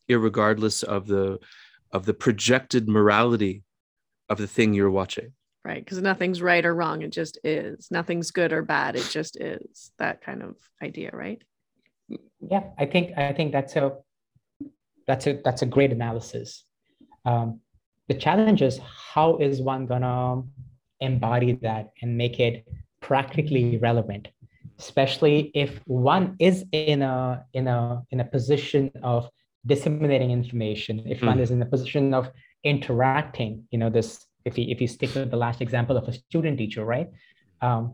regardless of the of the projected morality of the thing you're watching. Right, because nothing's right or wrong. It just is. Nothing's good or bad. It just is. That kind of idea, right? Yeah, I think I think that's a that's a that's a great analysis. Um, the challenge is how is one gonna embody that and make it practically relevant especially if one is in a in a in a position of disseminating information if mm. one is in a position of interacting you know this if you if you stick with the last example of a student teacher right? Um,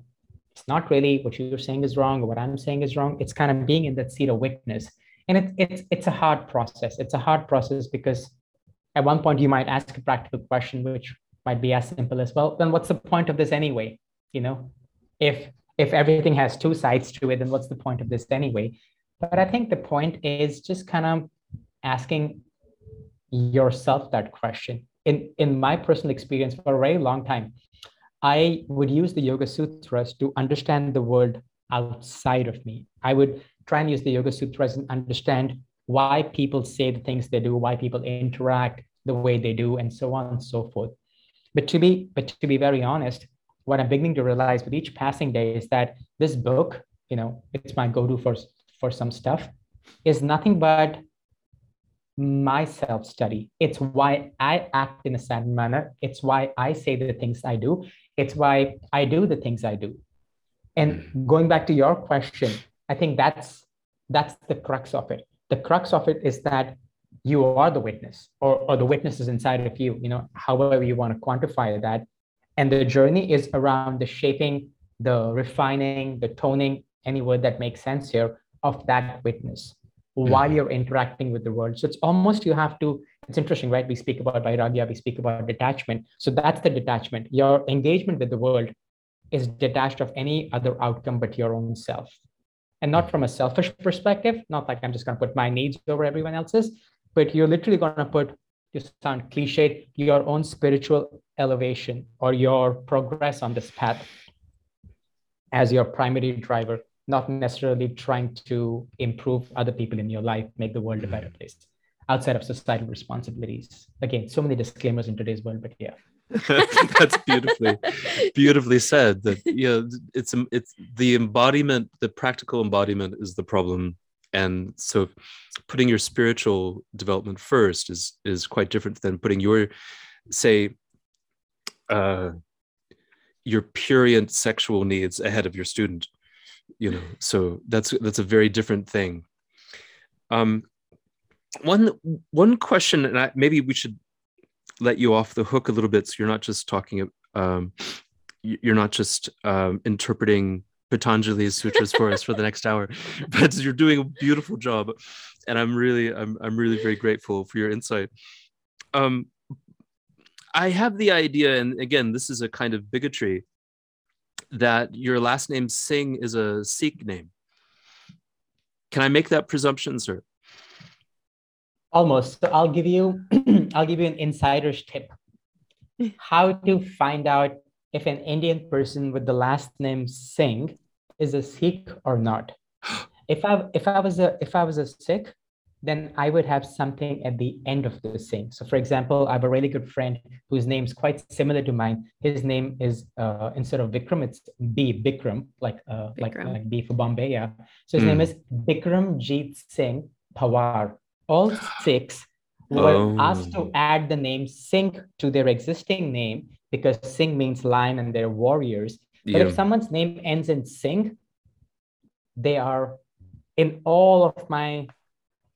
it's not really what you're saying is wrong or what i'm saying is wrong. It's kind of being in that seat of witness. And it, it's it's a hard process. It's a hard process because at one point you might ask a practical question which might be as simple as well then what's the point of this anyway? You know if if everything has two sides to it then what's the point of this anyway? But i think the point is just kind of asking yourself that question in in my personal experience for a very long time i would use the yoga sutras to understand the world outside of me. I would try and use the yoga sutras and understand why people say the things they do why people interact the way they do and so on and so forth. But to be but to be very honest what I'm beginning to realize with each passing day is that this book, you know, it's my go-to for for some stuff, is nothing but my self-study. It's why I act in a certain manner. It's why I say the things I do. It's why I do the things I do. And hmm. going back to your question, I think that's that's the crux of it. The crux of it is that you are the witness, or, or the witness is inside of you, you know, however you want to quantify that. And the journey is around the shaping, the refining, the toning, any word that makes sense here, of that witness. Mm-hmm. while you're interacting with the world. So it's almost you have to, it's interesting, right? We speak about vairagya, we speak about detachment. So that's the detachment. Your engagement with the world is detached of any other outcome but your own self. And not mm-hmm. from a selfish perspective, not like I'm just going to put my needs over everyone else's, but you're literally going to put to sound cliched, your own spiritual elevation or your progress on this path as your primary driver, not necessarily trying to improve other people in your life, make the world a better place outside of societal responsibilities. Again, so many disclaimers in today's world, but yeah. That's beautifully, beautifully said. That you know, it's it's the embodiment, the practical embodiment is the problem and so putting your spiritual development first is is quite different than putting your say uh your purient sexual needs ahead of your student you know so that's that's a very different thing um one one question and I, maybe we should let you off the hook a little bit so you're not just talking um you're not just um interpreting Patanjali's sutras for us for the next hour. But you're doing a beautiful job, and I'm really, I'm, I'm really very grateful for your insight. Um, I have the idea, and again, this is a kind of bigotry, that your last name Singh is a Sikh name. Can I make that presumption, sir? Almost. So I'll give you, I'll give you an insider's tip. How to find out if an Indian person with the last name Singh is a Sikh or not. If I if I was a if I was a Sikh, then I would have something at the end of the Singh. So, for example, I have a really good friend whose name is quite similar to mine. His name is uh, instead of Vikram, it's B Bikram, like uh, Bikram. like like B for Bombay. Yeah. So his mm. name is Bikram Jeet Singh Pawar. All Sikhs were oh. asked to add the name Singh to their existing name because Singh means lion and they're warriors. But yeah. if someone's name ends in Singh, they are in all of my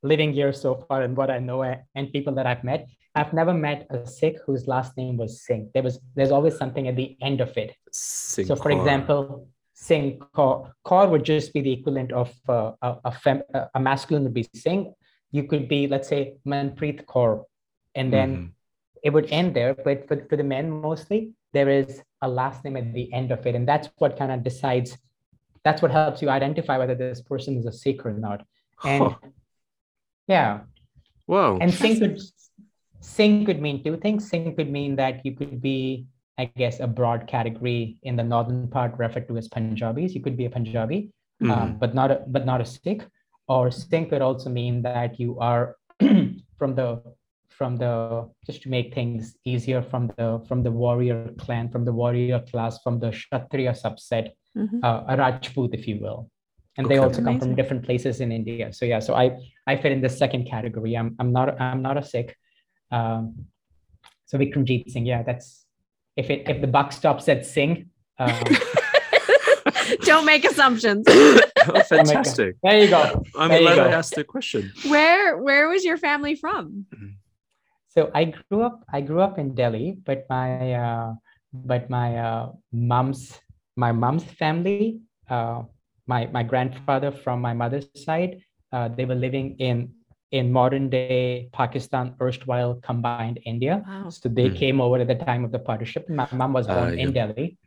living years so far and what I know and people that I've met, I've never met a Sikh whose last name was Singh. There was there's always something at the end of it. Singh so, for example, Singh Kaur, Kaur would just be the equivalent of uh, a, a, fem, a masculine would be Singh. You could be, let's say, Manpreet Kaur, and then mm-hmm it would end there. But for, for the men, mostly, there is a last name at the end of it. And that's what kind of decides, that's what helps you identify whether this person is a Sikh or not. And. Yeah. Wow. And Singh could, Sikh could mean two things. Sikh could mean that you could be, I guess, a broad category in the northern part referred to as Punjabis. You could be a Punjabi, Mhm. um, but not a, but not a Sikh. Or Sikh could also mean that you are from the from the just to make things easier from the from the warrior clan, from the warrior class, from the Kshatriya subset, Mhm. uh, a Rajput, if you will. And they also come from different places in India. So yeah, so I I fit in the second category. I'm I'm not I'm not a Sikh. Um, so Vikram Jeet Singh, yeah, that's if it if the buck stops at Singh. Um, Don't make assumptions. oh, fantastic. there you go. I'm There you glad I asked the question. Where where was your family from? So I grew up I grew up in Delhi, but my uh, but my uh, mom's my mom's family, uh, my my grandfather from my mother's side, uh, they were living in in modern day Pakistan, erstwhile combined India. Wow. So they Hmm. came over at the time of the partition. My mom was born in yeah. Delhi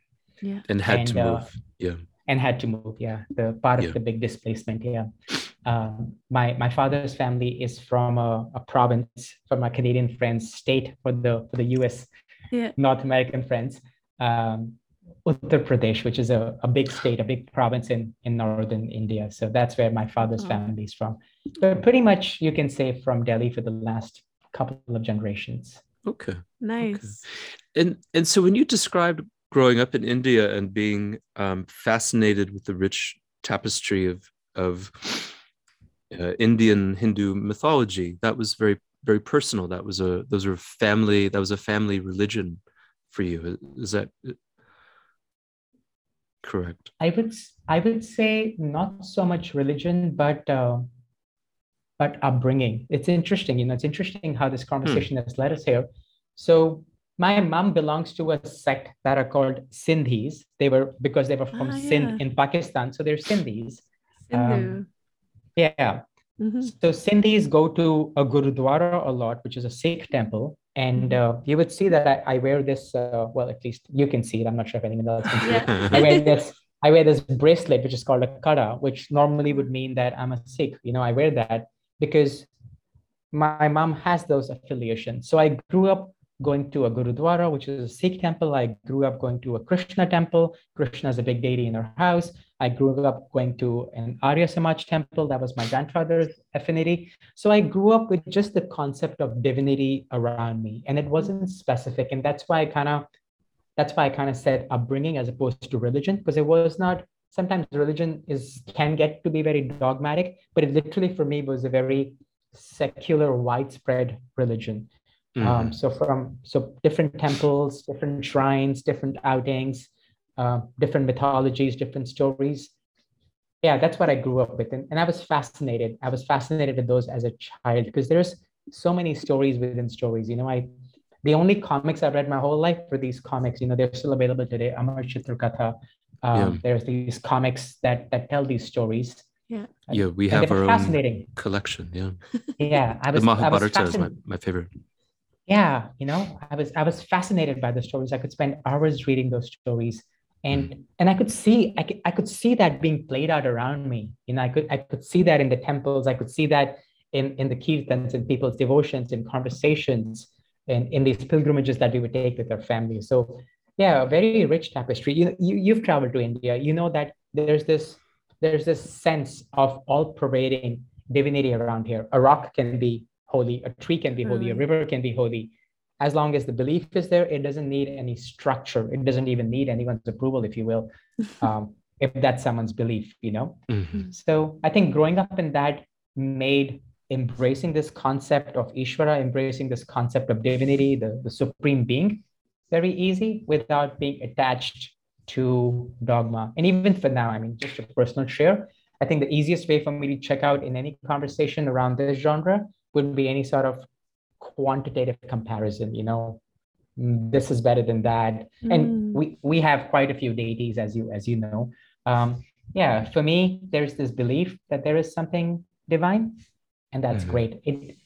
And had And, to uh, move. Yeah. and had to move. Yeah, the part Yeah. of the big displacement. Yeah. Um, my my father's family is from a, a province from my Canadian friends state for the for the U.S. Yeah. North American friends, um, Uttar Pradesh, which is a, a big state, a big province in in northern India. So that's where my father's Oh. family is from. But pretty much you can say from Delhi for the last couple of generations. Okay. Nice. And and so when you described growing up in India and being um, fascinated with the rich tapestry of of uh, Indian Hindu mythology, that was very very personal. That was a those were family. That was a family religion for you. Is that correct? I would s- I would say not so much religion, but uh, but upbringing. It's interesting, you know. It's interesting how this conversation has led us here. So my mom belongs to a sect that are called Sindhis. They were because they were from Ah, Sindh yeah. in Pakistan, so they're Sindhis. Sindhu. Yeah. Mhm. So Sindhis go to a gurudwara a lot, which is a Sikh temple, and uh, you would see that I, I wear this. Uh, well, at least you can see it. I'm not sure if anyone else can see it. Yeah. I wear this. I wear this bracelet, which is called a kada, which normally would mean that I'm a Sikh. You know, I wear that because my mom has those affiliations. So I grew up going to a gurudwara, which is a Sikh temple. I grew up going to a Krishna temple. Krishna is a big deity in our house. I grew up going to an Arya Samaj temple. That was my grandfather's affinity. So I grew up with just the concept of divinity around me, and it wasn't specific. And that's why I kind of that's why I kind of said upbringing as opposed to religion, because it was not sometimes religion is can get to be very dogmatic, but it literally for me was a very secular, widespread religion. Mm-hmm. Um, so from so different temples, different shrines, different outings, uh, different mythologies, different stories. Yeah, that's what I grew up with, and, and I was fascinated. I was fascinated with those as a child because there's so many stories within stories. You know, I the only comics I've read my whole life were these comics. You know, they're still available today. Amar Chitra Katha. Um, Yeah. There's these comics that that tell these stories. Yeah. yeah, we have they were our own fascinating. collection. Yeah, Yeah, I the was, I was Mahabharata is my, fascinated. my favorite. yeah you know i was i was fascinated by the stories i could spend hours reading those stories and and i could see I could, I could see that being played out around me. You know i could i could see that in the temples. I could see that in in the kirtans in people's devotions in conversations and in these pilgrimages that we would take with our family. So yeah a very rich tapestry. You, you you've traveled to india. You know that there's this there's this sense of all pervading divinity around here. A rock can be holy a tree can be holy a Mhm. river can be holy as long as the belief is there it doesn't need any structure. It doesn't even need anyone's approval if you will um, if that's someone's belief you know? Mhm. so i think growing up in that made embracing this concept of ishvara embracing this concept of divinity the, the supreme being very easy without being attached to dogma. And even for now i mean just a personal share i think the easiest way for me to check out in any conversation around this genre would be any sort of quantitative comparison you know this is better than that Mm. and we we have quite a few deities as you as you know um yeah for me there's this belief that there is something divine and that's Mhm. great it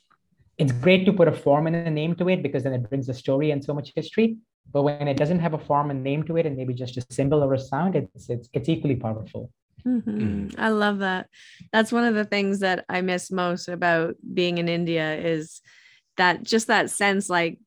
it's great to put a form and a name to it because then it brings a story and so much history but when it doesn't have a form and name to it and maybe just a symbol or a sound it's it's, it's equally powerful Mhm. I love that. That's one of the things that I miss most about being in India is that just that sense like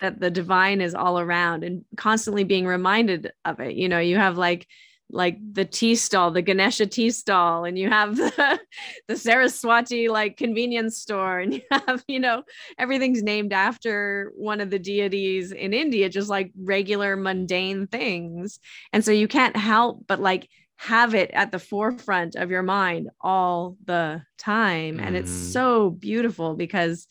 that the divine is all around and constantly being reminded of it you know you have like like the tea stall, the Ganesha tea stall, and you have the, the Saraswati like convenience store, and you have, you know, everything's named after one of the deities in India, just like regular mundane things. And so you can't help but like have it at the forefront of your mind all the time. And it's mm. so beautiful because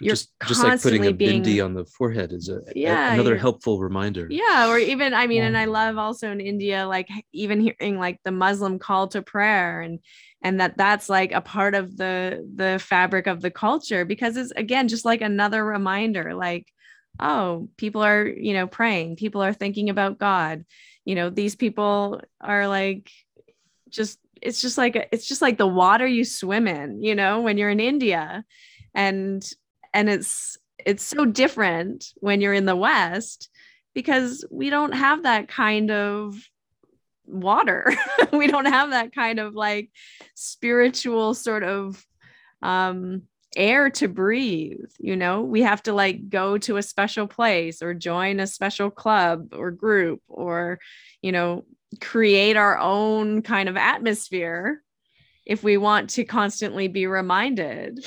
you're just just like putting a being, bindi on the forehead is a, yeah, a, another helpful reminder. Yeah or even i mean yeah. and i love also in india like even hearing like the muslim call to prayer and and that that's like a part of the the fabric of the culture because it's again just like another reminder like oh people are you know praying people are thinking about god. You know these people are like just it's just like it's just like the water you swim in you know when you're in india. And and it's it's so different when you're in the west because we don't have that kind of water. We don't have that kind of like spiritual sort of um air to breathe you know? We have to like go to a special place or join a special club or group or you know create our own kind of atmosphere if we want to constantly be reminded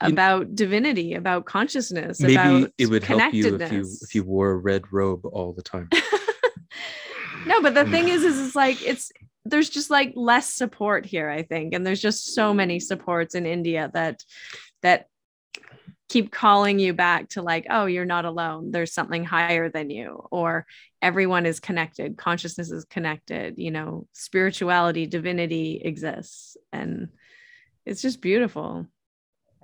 about divinity, about consciousness. Maybe about it would help you if you if you wore a red robe all the time. no, but the thing is, is it's like it's there's just like less support here, I think, and there's just so many supports in India that that keep calling you back to like, oh, you're not alone. There's something higher than you, or everyone is connected. Consciousness is connected. You know, spirituality, divinity exists, and it's just beautiful.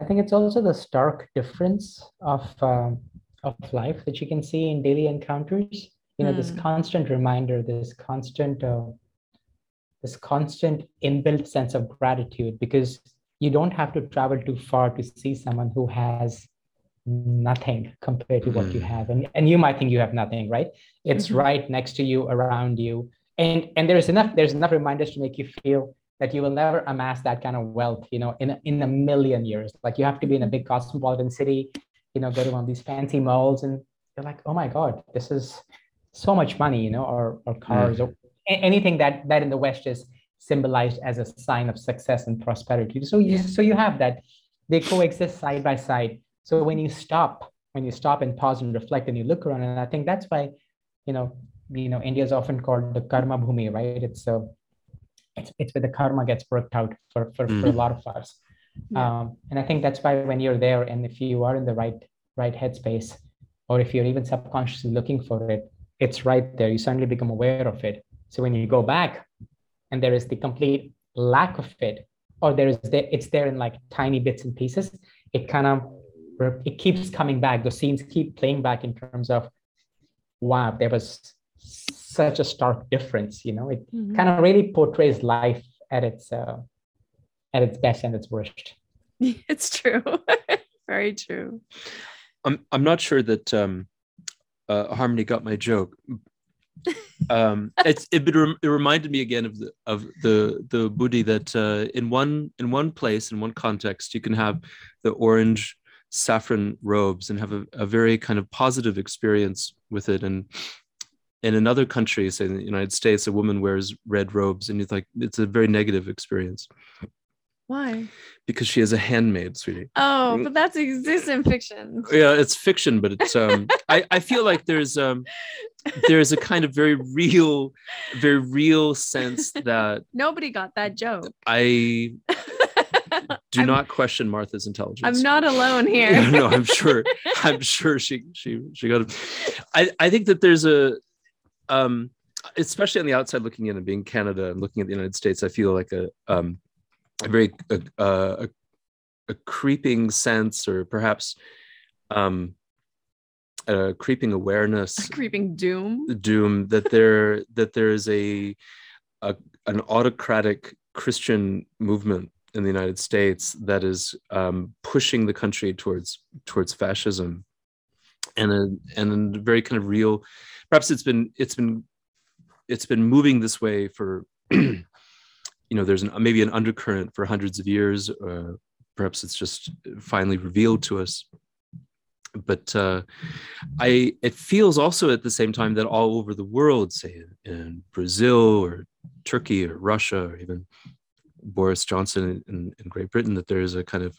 I think it's also the stark difference of um, of life that you can see in daily encounters. You know, mm. this hmm. constant reminder, this constant, uh, this constant inbuilt sense of gratitude, because you don't have to travel too far to see someone who has nothing compared to what mm. you hmm. have, and and you might think you have nothing, right? It's mm-hmm. right next to you, around you, and and there's enough there's enough reminders to make you feel that you will never amass that kind of wealth, you know, in a, in a million years. Like you have to be in a big cosmopolitan city, you know, go to one of these fancy malls, and you're like, oh my god, this is so much money, you know, or or cars mm. or anything that that in the West is symbolized as a sign of success and prosperity. So you so you have that they coexist side by side. So when you stop, when you stop and pause and reflect, and you look around, and I think that's why, you know, you know, India is often called the karma bhumi, right? It's a it's, it's where the karma gets worked out for, for, mm. for a mm. lot of us. Yeah. Um, and I think that's why when you're there and if you are in the right right headspace, or if you're even subconsciously looking for it, it's right there. You suddenly become aware of it. So when you go back and there is the complete lack of it, or there is the, it's there in like tiny bits and pieces, it kind of it keeps coming back. The scenes keep playing back in terms of wow, there was such a stark difference you know? It mm-hmm. kind of really portrays life at its uh, at its best and its worst. It's true. Very true. I'm i'm not sure that um uh, harmony got my joke. Um it's it, it reminded me again of the of the the buddhi that uh, in one in one place in one context you can have the orange saffron robes and have a, a very kind of positive experience with it. And in another country, say in the United States, a woman wears red robes, and it's like it's a very negative experience. Why? Because she has a handmaid, sweetie. Oh, but that's exists in fiction. Yeah, it's fiction, but it's um I, I feel like there's um there's a kind of very real, very real sense that nobody got that joke. I do I'm, not question Martha's intelligence. I'm not alone here. no, I'm sure. I'm sure she she she got it. I I think that there's a um, especially on the outside looking in and being Canada and looking at the United States, I feel like a um, a very a, a, a creeping sense, or perhaps um, a creeping awareness, a creeping doom, doom that there that there is a, a an autocratic Christian movement in the United States that is um, pushing the country towards towards fascism, and a and a very kind of real perhaps it's been it's been it's been moving this way for you know there's an, maybe an undercurrent for hundreds of years uh, perhaps it's just finally revealed to us. But uh, I it feels also at the same time that all over the world, say in, in Brazil or Turkey or Russia or even Boris Johnson in, in Great Britain, that there is a kind of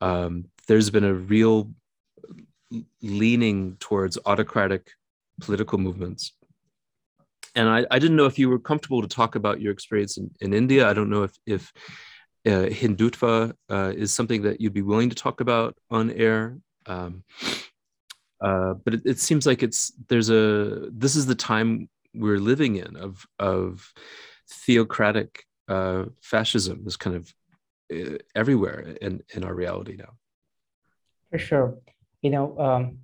um, there's been a real leaning towards autocratic political movements. And I, I didn't know if you were comfortable to talk about your experience in, in India. I don't know if if uh, Hindutva uh, is something that you'd be willing to talk about on air. Um, uh, but it, it, seems like it's there's a this is the time we're living in of of theocratic uh, fascism is kind of uh, everywhere in in our reality now. For sure, you know, um,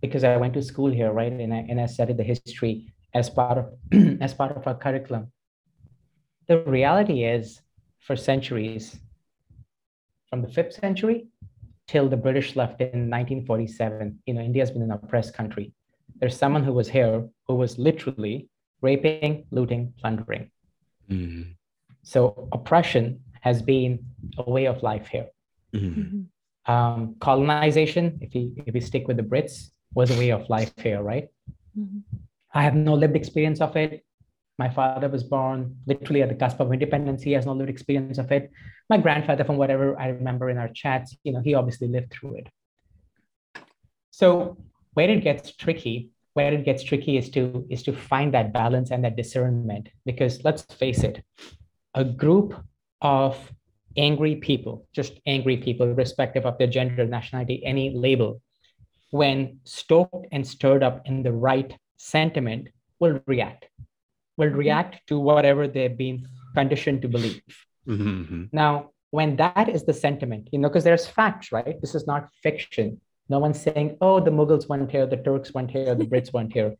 because I went to school here, right, and I and I studied the history as part of as part of our curriculum. The reality is, for centuries, from the fifth century till the British left in 1947, you know, India's been an oppressed country. There's someone who was here who was literally raping, looting, plundering. Mm-hmm. So oppression has been a way of life here. Mm-hmm. Um, colonization, if we if we stick with the Brits, was a way of life here, right? Mm-hmm. I have no lived experience of it. My father was born literally at the cusp of independence. He has no lived experience of it. My grandfather, from whatever I remember in our chats, you know, he obviously lived through it. So where it gets tricky, where it gets tricky is to is to find that balance and that discernment. Because let's face it, a group of angry people, just angry people, irrespective of their gender, nationality, any label, when stoked and stirred up in the right sentiment, will react will mm-hmm. react to whatever they've been conditioned to believe. Mm-hmm. Now, when that is the sentiment, you know, because there's facts, right? This is not fiction. No one's saying, oh, the Mughals went here, the Turks went here, the Brits went here.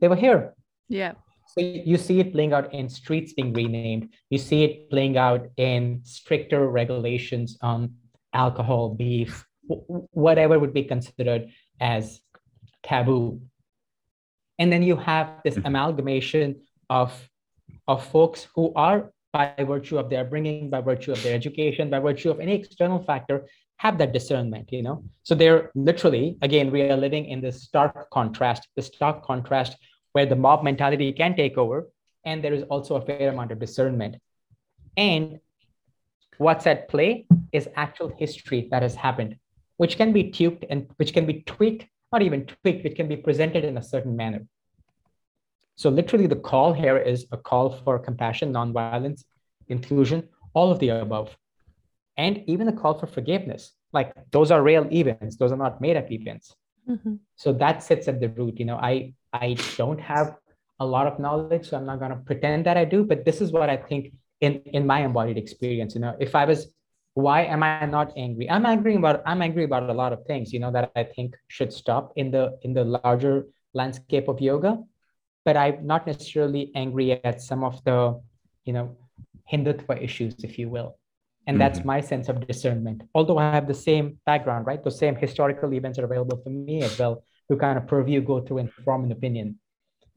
They were here. Yeah. So you see it playing out in streets being renamed. You see it playing out in stricter regulations on alcohol, beef, whatever would be considered as taboo. And then you have this mm-hmm. amalgamation of of folks who are by virtue of their bringing by virtue of their education by virtue of any external factor have that discernment you know so they're literally again we are living in this stark contrast the stark contrast where the mob mentality can take over and there is also a fair amount of discernment and what's at play is actual history that has happened which can be tweaked and which can be tweaked not even tweaked it can be presented in a certain manner so literally the call here is a call for compassion, nonviolence, inclusion, all of the above. And even a call for forgiveness. Like those are real events, those are not made up events. Mm-hmm. So that sits at the root. You know, I I don't have a lot of knowledge, so I'm not gonna pretend that I do, but this is what I think in in my embodied experience. You know, if I was why am I not angry? I'm angry about I'm angry about a lot of things, you know, that I think should stop in the in the larger landscape of yoga but I'm not necessarily angry at some of the, you know, Hindutva issues, if you will. And mm-hmm. that's my sense of discernment. Although I have the same background, right? The same historical events are available for me as well to kind of purview, go through, and form an opinion.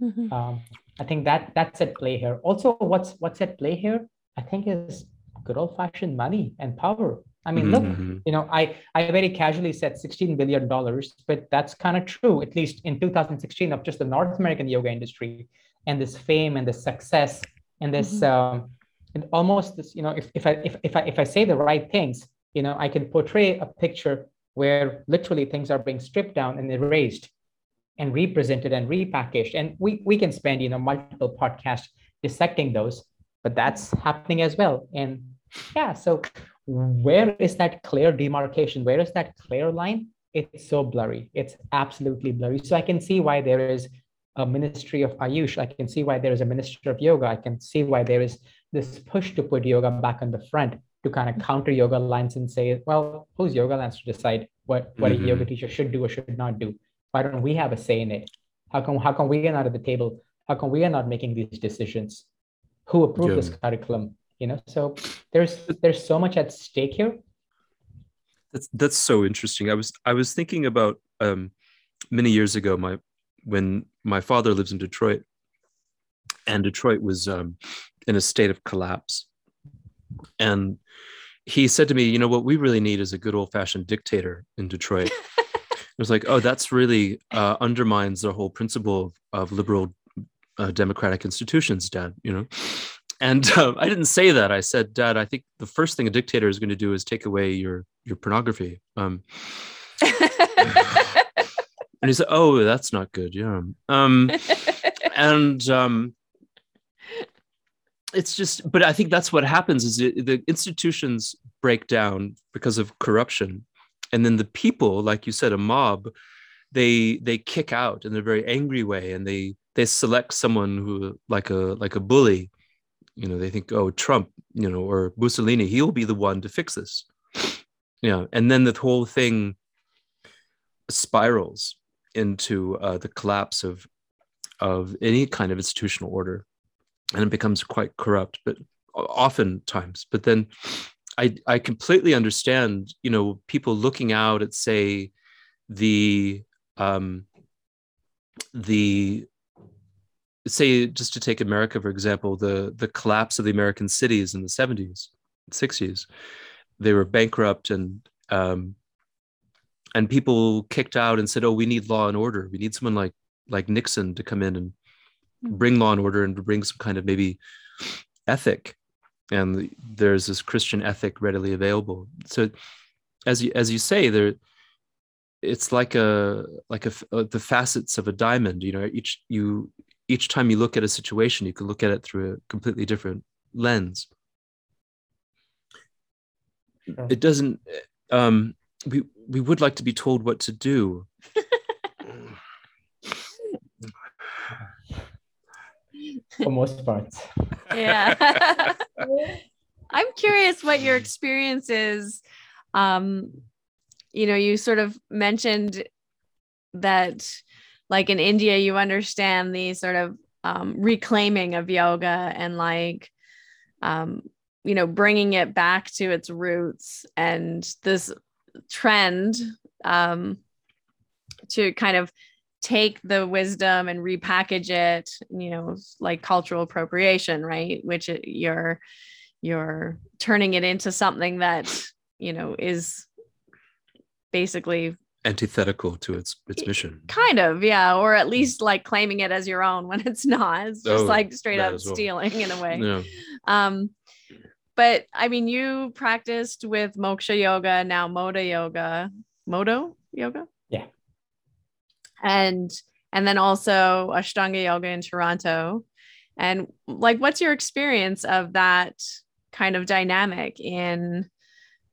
Mm-hmm. Um, I think that that's at play here. Also, what's what's at play here, I think, is good old fashioned money and power. I mean, mm-hmm. look, you know, I, I very casually said $16 billion, but that's kind of true, at least in 2016, of just the North American yoga industry and this fame and this success and this mm-hmm. um, and almost this, you know, if, if I if, if I if I say the right things, you know, I can portray a picture where literally things are being stripped down and erased and represented and repackaged. And we we can spend, you know, multiple podcasts dissecting those, but that's happening as well. And yeah, so where is that clear demarcation? Where is that clear line? It's so blurry. It's absolutely blurry. So I can see why there is a ministry of Ayush. I can see why there is a ministry of yoga. I can see why there is this push to put yoga back on the front to kind of counter Yoga Alliance and say, well, who's Yoga Alliance to decide what, what mm-hmm. a yoga teacher should do or should not do? Why don't we have a say in it? How come how come we are not at the table? How come we are not making these decisions? Who approved yeah. this curriculum? you know so there's there's so much at stake here that's that's so interesting i was i was thinking about um many years ago my when my father lives in detroit and detroit was um in a state of collapse and he said to me you know what we really need is a good old fashioned dictator in detroit I was like, oh, that's really uh, undermines the whole principle of, of liberal uh, democratic institutions, Dad. You know, and uh, I didn't say that. I said, Dad, I think the first thing a dictator is going to do is take away your your pornography. Um, and he said, "Oh, that's not good." Yeah. Um, and um, it's just, but I think that's what happens: is it, the institutions break down because of corruption, and then the people, like you said, a mob, they they kick out in a very angry way, and they they select someone who like a like a bully. You know, they think, oh, Trump, you know, or Mussolini, he'll be the one to fix this. Yeah, and then the whole thing spirals into uh, the collapse of of any kind of institutional order, and it becomes quite corrupt. But oftentimes, but then I I completely understand. You know, people looking out at say the um, the say just to take America for example, the the collapse of the American cities in the 70s, 60s, they were bankrupt and um, and people kicked out and said, "Oh, we need law and order. We need someone like like Nixon to come in and. Bring law and order and to bring some kind of maybe ethic." And there's this Christian ethic readily available. So, as you as you say, there, it's like a like a uh, the facets of a diamond. You know, each you each time you look at a situation, you can look at it through a completely different lens. It doesn't. Um, we we would like to be told what to do. For most parts. Yeah. I'm curious what your experience is. Um, you know, you sort of mentioned that, like in India, you understand the sort of um, reclaiming of yoga and like, um, you know, bringing it back to its roots and this trend um, to kind of take the wisdom and repackage it you know like cultural appropriation right which it, you're you're turning it into something that you know is basically antithetical to its its mission kind of yeah or at least like claiming it as your own when it's not it's just oh, like straight up well. stealing in a way yeah. um but I mean, you practiced with Moksha Yoga, now Moda Yoga, Modo Yoga. And and then also Ashtanga Yoga in Toronto. And like, what's your experience of that kind of dynamic in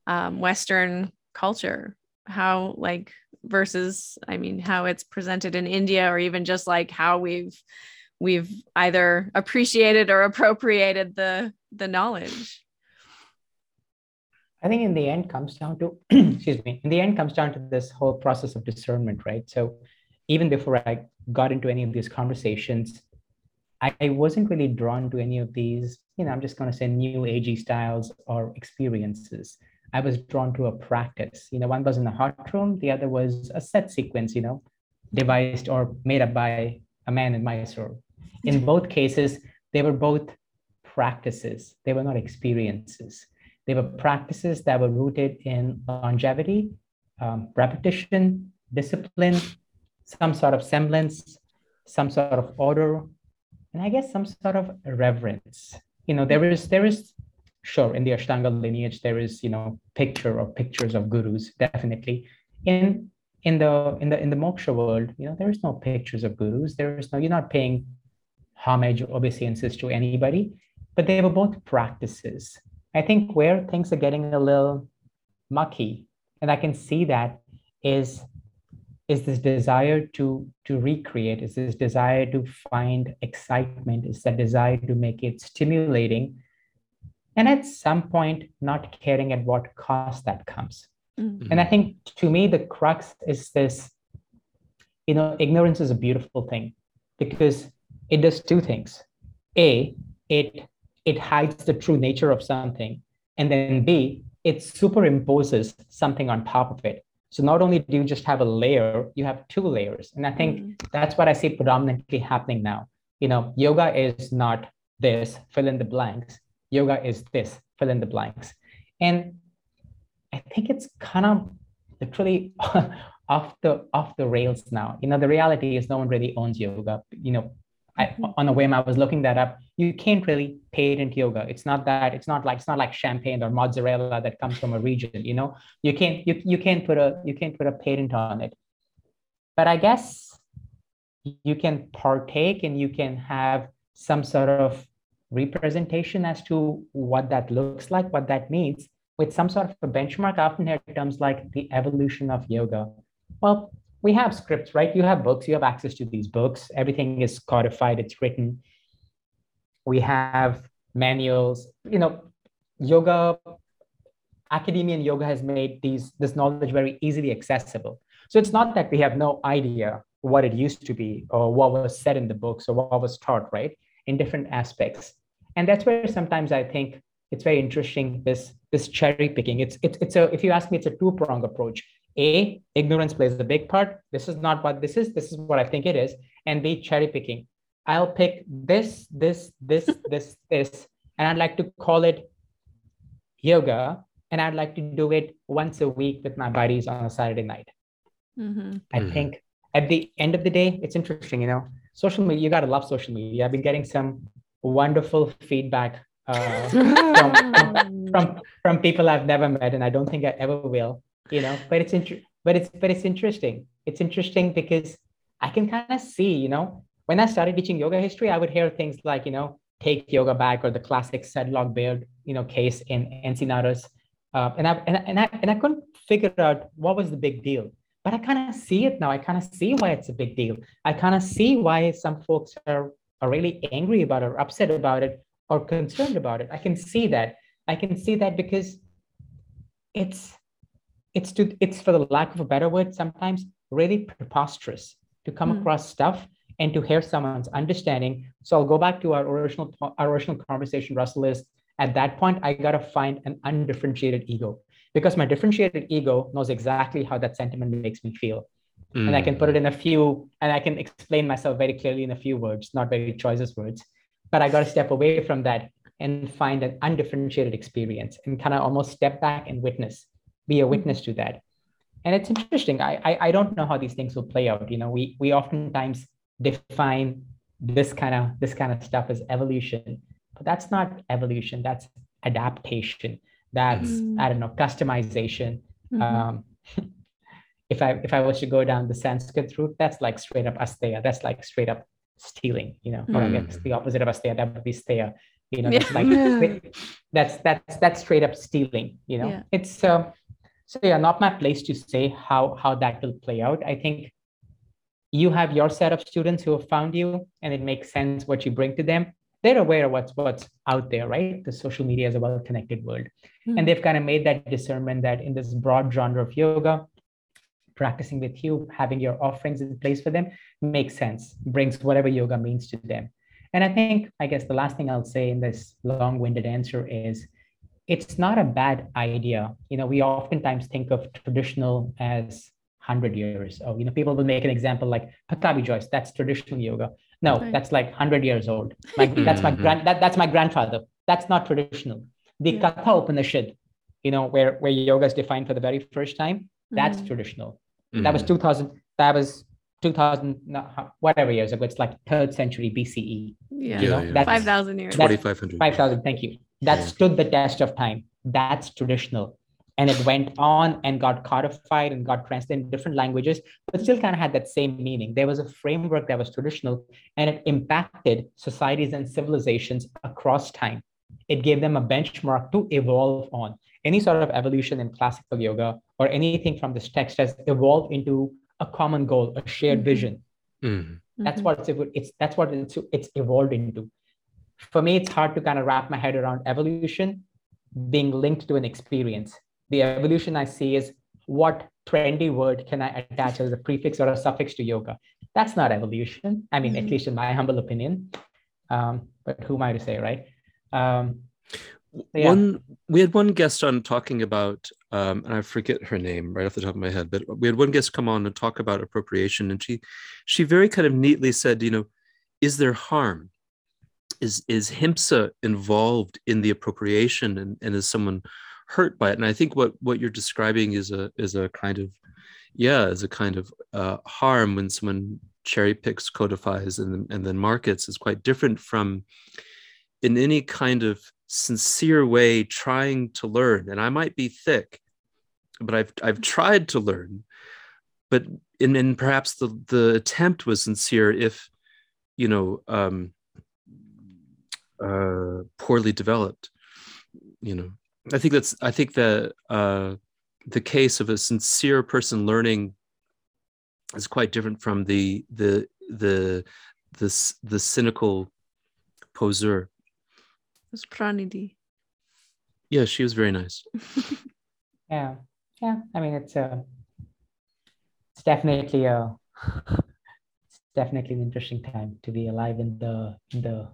um, Western culture? How like versus, I mean, how it's presented in India, or even just like how we've we've either appreciated or appropriated the the knowledge I think in the end comes down to, excuse me, in the end comes down to this whole process of discernment, right? So even before I got into any of these conversations, I, I wasn't really drawn to any of these, you know, I'm just going to say new agey styles or experiences. I was drawn to a practice. You know, one was in the hot room, the other was a set sequence, you know, devised or made up by a man in Mysore. In both cases, they were both practices, they were not experiences. They were practices that were rooted in longevity, um, repetition, discipline, some sort of semblance, some sort of order, and I guess some sort of reverence. You know, there is there is sure in the Ashtanga lineage there is you know picture or pictures of gurus definitely. In in the in the in the moksha world you know there is no pictures of gurus. There is no you're not paying homage or obeisances to anybody but they were both practices. I think where things are getting a little mucky, and I can see that is is this desire to to recreate, is this desire to find excitement, is that desire to make it stimulating, and at some point not caring at what cost that comes. Mm-hmm. And I think to me the crux is this, you know, ignorance is a beautiful thing because it does two things. A, it it hides the true nature of something. And then B, it superimposes something on top of it. So not only do you just have a layer, you have two layers. And I think mm-hmm. that's what I see predominantly happening now. You know, yoga is not this, fill in the blanks. Yoga is this, fill in the blanks. And I think it's kind of literally off the off the rails now. You know, the reality is no one really owns yoga. You know, I, mm-hmm. on a whim, I was looking that up. You can't really patent yoga. It's not that. It's not like it's not like champagne or mozzarella that comes from a region. You know, you can't you you can't put a you can't put a patent on it. But I guess you can partake and you can have some sort of representation as to what that looks like, what that means, with some sort of a benchmark. I often hear terms like the evolution of yoga. Well, we have scripts, right? You have books, you have access to these books. Everything is codified, it's written. We have manuals, you know, yoga, academia and yoga has made these this knowledge very easily accessible. So it's not that we have no idea what it used to be or what was said in the books or what was taught, right? In different aspects. And that's where sometimes I think it's very interesting, this this cherry picking. It's it's it's a if you ask me, it's a two-prong approach. A, ignorance plays a big part. This is not what this is. This is what I think it is. And B, cherry picking. I'll pick this, this, this, this, this, and I'd like to call it yoga. And I'd like to do it once a week with my buddies on a Saturday night. Mm-hmm. I mm-hmm. think at the end of the day, it's interesting, you know, social media, you got to love social media. I've been getting some wonderful feedback uh, from, from, from people I've never met, and I don't think I ever will you know but it's inter- but it's but it's interesting. It's interesting because i can kind of see you know when i started teaching yoga history i would hear things like you know take yoga back or the classic Sedlock Baird you know case in Encinitas uh, and, I, and, I, and, I, and I couldn't figure out what was the big deal but i kind of see it now. I kind of see why it's a big deal. I kind of see why some folks are, are really angry about it or upset about it or concerned about it. I can see that. I can see that because it's it's to it's for the lack of a better word sometimes really preposterous to come mm. across stuff and to hear someone's understanding so i'll go back to our original our original conversation russell is at that point i got to find an undifferentiated ego because my differentiated ego knows exactly how that sentiment makes me feel mm. and i can put it in a few and i can explain myself very clearly in a few words not very choices words but i got to step away from that and find an undifferentiated experience and kind of almost step back and witness be a mm-hmm. witness to that and it's interesting I, I, I don't know how these things will play out you know we we oftentimes define this kind of this kind of stuff as evolution but that's not evolution that's adaptation that's mm. i don't know customization mm-hmm. um, if i if i was to go down the sanskrit route that's like straight up asteya that's like straight up stealing you know mm. or i guess mm. the opposite of asteya that would be steya you know that's like that's that's that's straight up stealing you know yeah. it's um so yeah, not my place to say how how that will play out. I think you have your set of students who have found you, and it makes sense what you bring to them. They're aware of what's what's out there, right? The social media is a well-connected world, mm-hmm. and they've kind of made that discernment that in this broad genre of yoga, practicing with you, having your offerings in place for them makes sense, brings whatever yoga means to them. And I think, I guess the last thing I'll say in this long-winded answer is it's not a bad idea. You know, we oftentimes think of traditional as 100 years. Oh, you know, people will make an example like Pattabhi Jois, that's traditional yoga. No, right. that's like 100 years old. Like that's my grand that, that's my grandfather. That's not traditional. The yeah. Katha Upanishad, you know, where where yoga is defined for the very first time, that's mm traditional. mm That was 2000 that was 2000 whatever years ago. It's like third century BCE. Yeah, you know, yeah, yeah. 5,000 years. 2500. 5,000, thank you that stood the test of time. That's traditional. And it went on and got codified and got translated in different languages, but still kind of had that same meaning. There was a framework that was traditional and it impacted societies and civilizations across time. It gave them a benchmark to evolve on. Any sort of evolution in classical yoga or anything from this text has evolved into a common goal, a shared mm-hmm. vision. Mm-hmm. That's what it's, it's that's what it's, it's evolved into for me, it's hard to kind of wrap my head around evolution being linked to an experience. The evolution I see is what trendy word can I attach as a prefix or a suffix to yoga? That's not evolution. I mean, mm-hmm. at least in my humble opinion. Um, but who am I to say, right? Um, yeah. One, we had one guest on talking about, um, and I forget her name right off the top of my head, but we had one guest come on and talk about appropriation, and she, she very kind of neatly said, you know, is there harm? Is is himsa involved in the appropriation and, and is someone hurt by it and i think what what you're describing is a is a kind of yeah, is a kind of uh, harm when someone cherry picks, codifies, and, and then markets is quite different from in any kind of sincere way trying to learn. And I might be thick, but I've I've tried to learn. But in, in perhaps the the attempt was sincere if you know um, uh, poorly developed. You know, I think that's I think that uh, the case of a sincere person learning is quite different from the the the the the cynical poseur. It's Pranidhi. Yeah, she was very nice. yeah, yeah. I mean, it's a uh, it's definitely a it's definitely an interesting time to be alive in the in the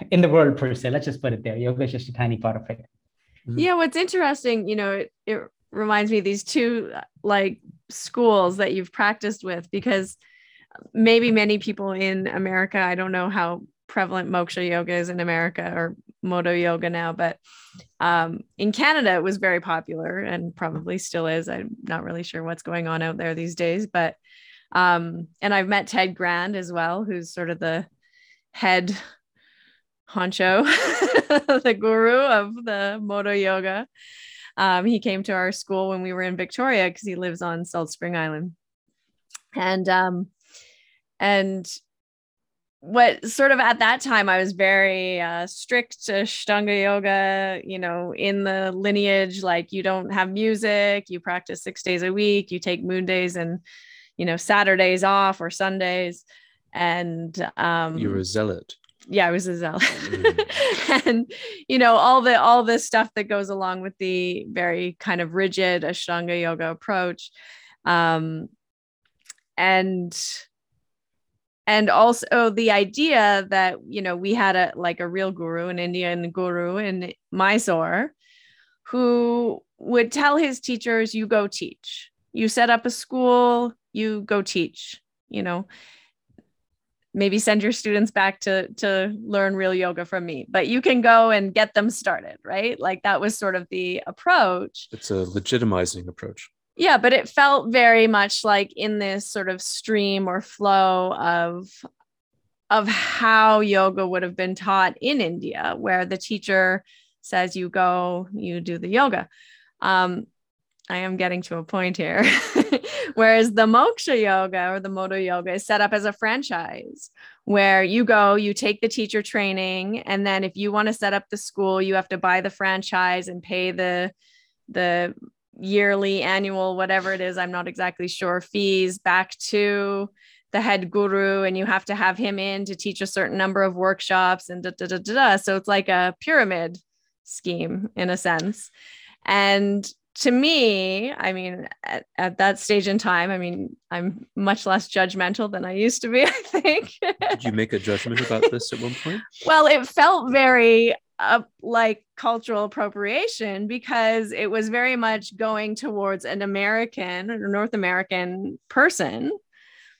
in the world per se. Let's just put it there. Yoga is just a tiny part of it. Mm-hmm. Yeah, what's interesting, you know, it, it reminds me these two like schools that you've practiced with because maybe many people in America, I don't know how prevalent moksha yoga is in America or modo yoga now, but um, in Canada it was very popular and probably still is. I'm not really sure what's going on out there these days, but um, and I've met Ted Grand as well, who's sort of the head honcho, the guru of the modo yoga. Um, he came to our school when we were in Victoria because he lives on Salt Spring Island. And um, and what sort of at that time I was very uh, strict to Ashtanga yoga, you know, in the lineage, like you don't have music, you practice six days a week, you take moon days and, you know, Saturdays off or Sundays. And um, you're a zealot yeah i was a zealot. Mm. and you know all the all the stuff that goes along with the very kind of rigid ashtanga yoga approach. Um and and also the idea that you know we had a like a real guru an indian guru in mysore who would tell his teachers you go teach. You set up a school you go teach you know maybe send your students back to to learn real yoga from me but you can go and get them started right? Like that was sort of the approach. It's a legitimizing approach. Yeah but it felt very much like in this sort of stream or flow of of how yoga would have been taught in india where the teacher says you go you do the yoga. Um, I am getting to a point here. Whereas the moksha yoga or the modo yoga is set up as a franchise where you go, you take the teacher training, and then if you want to set up the school, you have to buy the franchise and pay the the yearly, annual, whatever it is, I'm not exactly sure, fees back to the head guru, and you have to have him in to teach a certain number of workshops and da da da da. da. So it's like a pyramid scheme in a sense. And to me, I mean, at, at, that stage in time, I mean, I'm much less judgmental than I used to be, I think. Did you make a judgment about this at one point? Well, it felt very uh, like cultural appropriation because it was very much going towards an American or North American person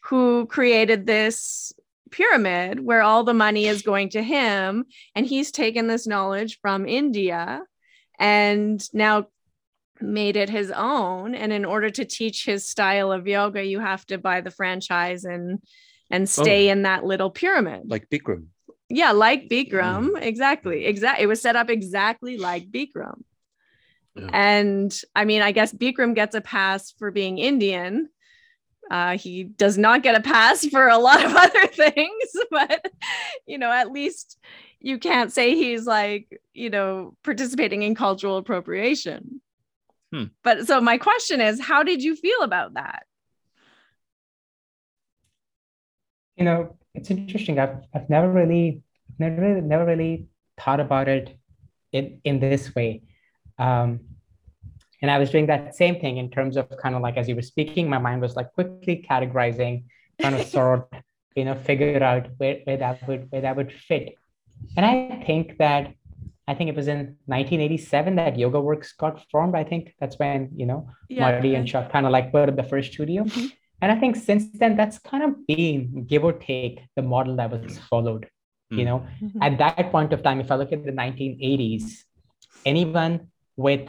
who created this pyramid where all the money is going to him. And he's taken this knowledge from India and now made it his own and in order to teach his style of yoga you have to buy the franchise and and stay oh, in that little pyramid. Like bikram. Yeah like bikram. Mm. exactly. Exactly it was set up exactly like bikram. Yeah. and i mean i guess bikram gets a pass for being indian. Uh, he does not get a pass for a lot of other things but you know at least you can't say he's like you know participating in cultural appropriation Hmm. But so my question is, how did you feel about that? You know, it's interesting. I've I've never really never really, never really thought about it in in this way. Um, and I was doing that same thing in terms of kind of like as you were speaking, my mind was like quickly categorizing, kind of sort, you know, figure out where, where that would where that would fit. And I think that I think it was in 1987 that Yoga Works got formed. I think that's when, you know, yeah, Maty and Chuck kind of like put up the first studio. Mm-hmm. And I think since then, that's kind of been, give or take, the model that was followed. Mm-hmm. You know, mm-hmm. at that point of time, if I look at the 1980s, anyone with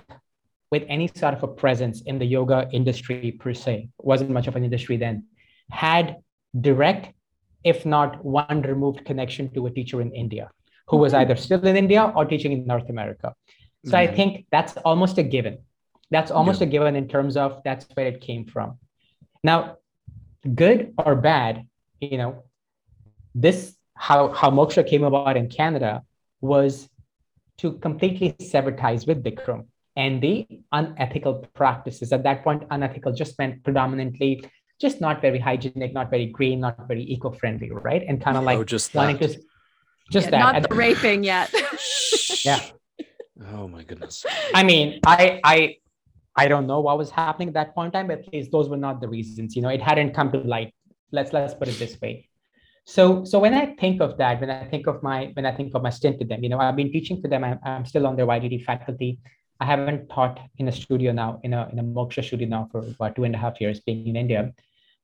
with any sort of a presence in the yoga industry per se, wasn't much of an industry then, had direct, if not one removed connection to a teacher in India who was either still in India or teaching in North America. So I mm-hmm. think that's almost a given. That's almost yeah. a given in terms of that's where it came from. Now, good or bad, you know, this how how Moksha came about in Canada was to completely sever ties with Bikram and the unethical practices. At that point, unethical just meant predominantly just not very hygienic, not very green, not very eco-friendly, right? And kind of like oh, just wanting that. to just yeah, that. Not the raping yet. yeah. Oh my goodness. I mean, I I I don't know what was happening at that point in time, but at least those were not the reasons. You know, it hadn't come to light. Let's let's put it this way. So so when I think of that, when I think of my when I think of my stint with them, you know, I've been teaching for them. I'm, I'm still on their YTT faculty. I haven't taught in a studio now, in a in a moksha studio now for about two and a half years, being in India.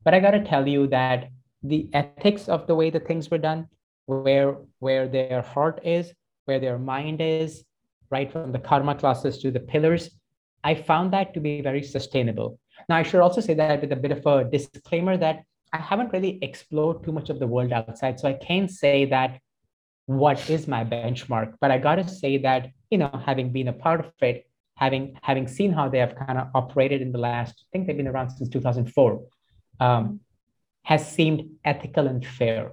But I got to tell you that the ethics of the way the things were done, where where their heart is, where their mind is, right from the karma classes to the pillars, I found that to be very sustainable. Now I should also say that with a bit of a disclaimer that I haven't really explored too much of the world outside, so I can't say that what is my benchmark. But I gotta say that you know, having been a part of it, having having seen how they have kind of operated in the last, I think they've been around since 2004, um, has seemed ethical and fair.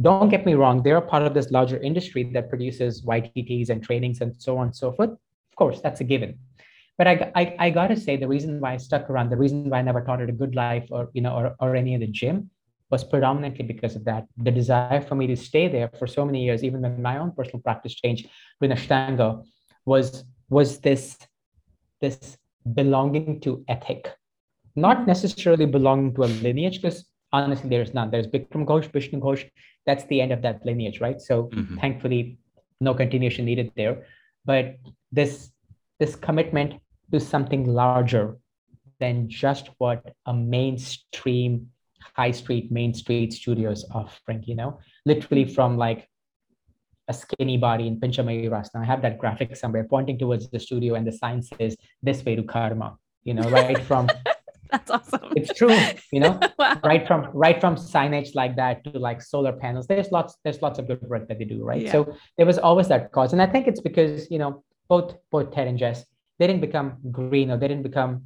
Don't get me wrong, they're a part of this larger industry that produces YTTs and trainings and so on and so forth. Of course, that's a given. But I, I, I gotta say, the reason why I stuck around, the reason why I never taught at a good life or you know or, or any of the gym was predominantly because of that. The desire for me to stay there for so many years, even when my own personal practice changed with Ashtanga, was was this this belonging to ethic, not necessarily belonging to a lineage, because honestly, there's none. There's Bikram Ghosh, Vishnu Ghosh, that's the end of that lineage, right? So mm-hmm. thankfully, no continuation needed there. But this this commitment to something larger than just what a mainstream high street main street studios offering you know literally from like a skinny body in Pinchamayurasana. I have that graphic somewhere pointing towards the studio, and the sign says this way to karma. You know, right from That's awesome. It's true, you know, wow. right from right from signage like that to like solar panels. There's lots there's lots of good work that they do, right? Yeah. So there was always that cause, and I think it's because you know both both Ted and Jess they didn't become green or they didn't become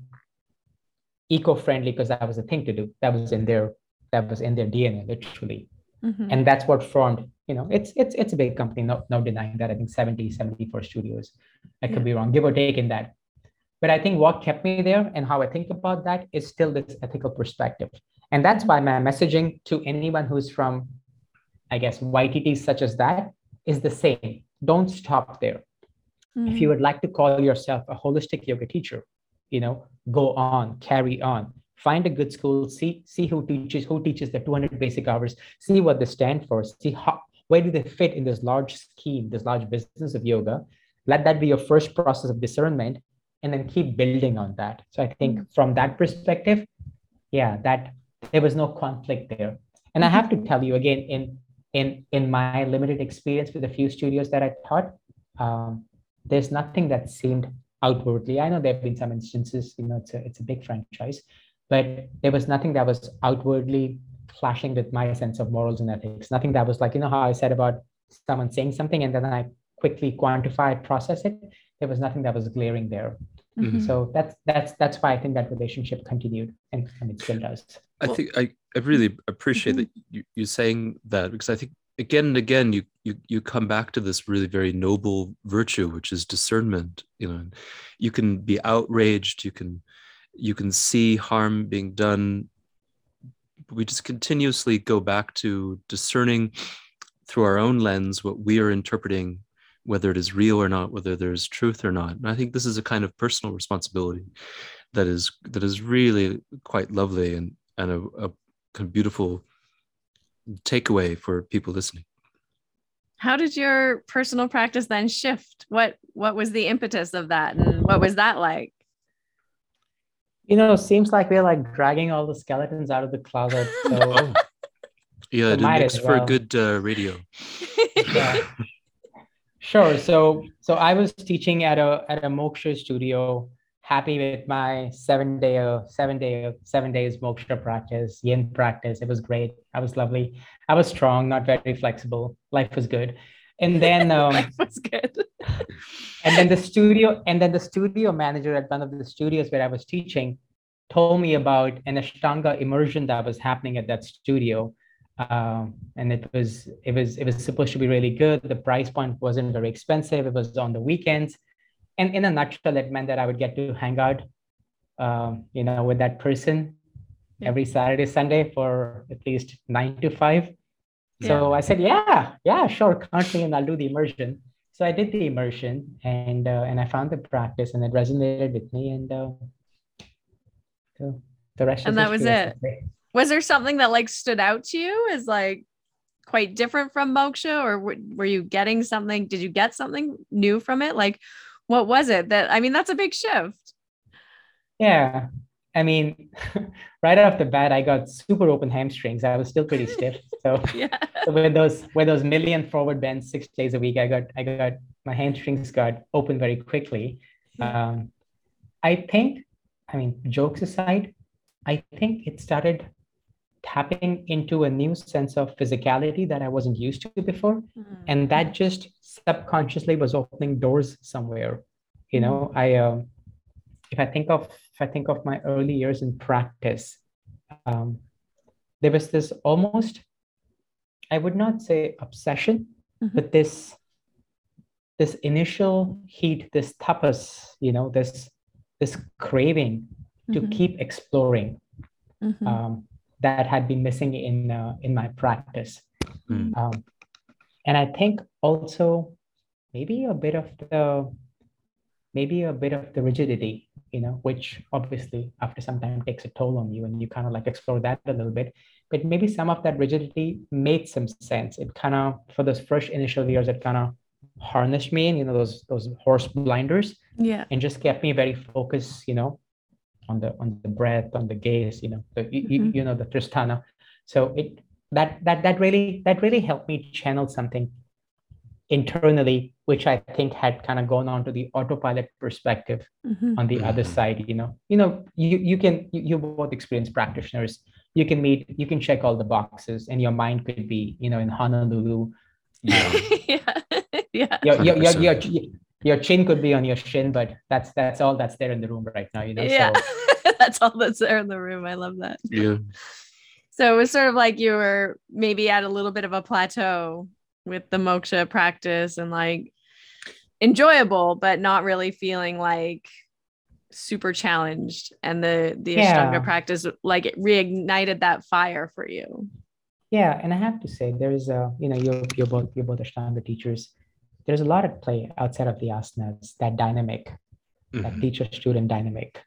eco-friendly because that was a thing to do. That was in their that was in their DNA, literally. Mm-hmm. And that's what formed, you know, it's it's it's a big company, no, no denying that. I think 70, 74 studios. I could yeah. be wrong, give or take in that. But I think what kept me there and how I think about that is still this ethical perspective. And that's why my messaging to anyone who's from, I guess, YTTs such as that is the same. Don't stop there. Mm-hmm. If you would like to call yourself a holistic yoga teacher, you know, go on, carry on. Find a good school, see, see who teaches, who teaches the 200 basic hours, see what they stand for, see how where do they fit in this large scheme, this large business of yoga. Let that be your first process of discernment and then keep building on that. So I think mm-hmm. from that perspective, yeah, that there was no conflict there. And I have to tell you again, in in in my limited experience with a few studios that I taught, um, there's nothing that seemed outwardly. I know there have been some instances, you know, it's a it's a big franchise, but there was nothing that was outwardly clashing with my sense of morals and ethics. Nothing that was like, you know, how I said about someone saying something and then I quickly quantify process it there was nothing that was glaring there. Mm-hmm. So that's that's that's why I think that relationship continued and, and it still does. I think I, I really appreciate mm-hmm. that you, you saying that because I think again and again you, you you come back to this really very noble virtue which is discernment you know you can be outraged you can you can see harm being done we just continuously go back to discerning through our own lens what we are interpreting whether it is real or not, whether there's truth or not. And I think this is a kind of personal responsibility that is that is really quite lovely and and a, a kind of beautiful takeaway for people listening. How did your personal practice then shift? What what was the impetus of that, and what was that like? You know, seems like we're like dragging all the skeletons out of the closet. So oh. yeah, it makes for a good uh, radio. yeah. Sure. So so I was teaching at a at a Moksha studio, happy with my seven day seven day seven days moksha practice yin practice. It was great. I was lovely. I was strong not very flexible. Life was good. And then um, life was good. and then the studio and then the studio manager at one of the studios where i was teaching told me about an ashtanga immersion that was happening at that studio um, and it was it was it was supposed to be really good the price point wasn't very expensive it was on the weekends and in a nutshell, it meant that I would get to hang out, um, you know, with that person every Saturday, Sunday for at least nine to five. Yeah. So I said, yeah, yeah, sure, count me and I'll do the immersion. So I did the immersion and uh, and I found the practice and it resonated with me and uh, so the rest. And that was it. Was there something that like stood out to you as like quite different from moksha, or were you getting something? Did you get something new from it? Like, what was it that i mean that's a big shift yeah i mean right off the bat i got super open hamstrings i was still pretty stiff so, yeah. so with those with those million forward bends six days a week i got i got my hamstrings got open very quickly um, i think i mean jokes aside i think it started tapping into a new sense of physicality that I wasn't used to before. Mm-hmm. And that just subconsciously was opening doors somewhere. You know, I um, if I think of if I think of my early years in practice, um, there was this almost, I would not say obsession, mm-hmm. but this this initial heat, this tapas, you know, this this craving to mm-hmm. keep exploring. Mm-hmm. Um, that had been missing in uh, in my practice. Mm. Um, and I think also maybe a bit of the maybe a bit of the rigidity, you know, which obviously after some time takes a toll on you, and you kind of like explore that a little bit. But maybe some of that rigidity made some sense. It kind of for those first initial years, it kind of harnessed me and you know, those those horse blinders, yeah, and just kept me very focused, you know, on the on the breath, on the gaze, you know, the, mm-hmm. you, you know, the tristana. So it that that that really that really helped me channel something internally, which I think had kind of gone on to the autopilot perspective mm-hmm. on the mm-hmm. other side. You know, you know, you you can you, you both experienced practitioners. You can meet, you can check all the boxes, and your mind could be, you know, in Honolulu. Yeah. yeah. yeah. Your, your, your, your, your chin could be on your shin, but that's that's all that's there in the room right now, you know. Yeah, so. that's all that's there in the room. I love that. Yeah. So it was sort of like you were maybe at a little bit of a plateau with the moksha practice and like enjoyable, but not really feeling like super challenged. And the the yeah. Ashtanga practice like it reignited that fire for you. Yeah, and I have to say, there's a you know you're you're both you're both Ashtanga teachers there's a lot at play outside of the asanas, that dynamic, mm-hmm. that teacher student dynamic.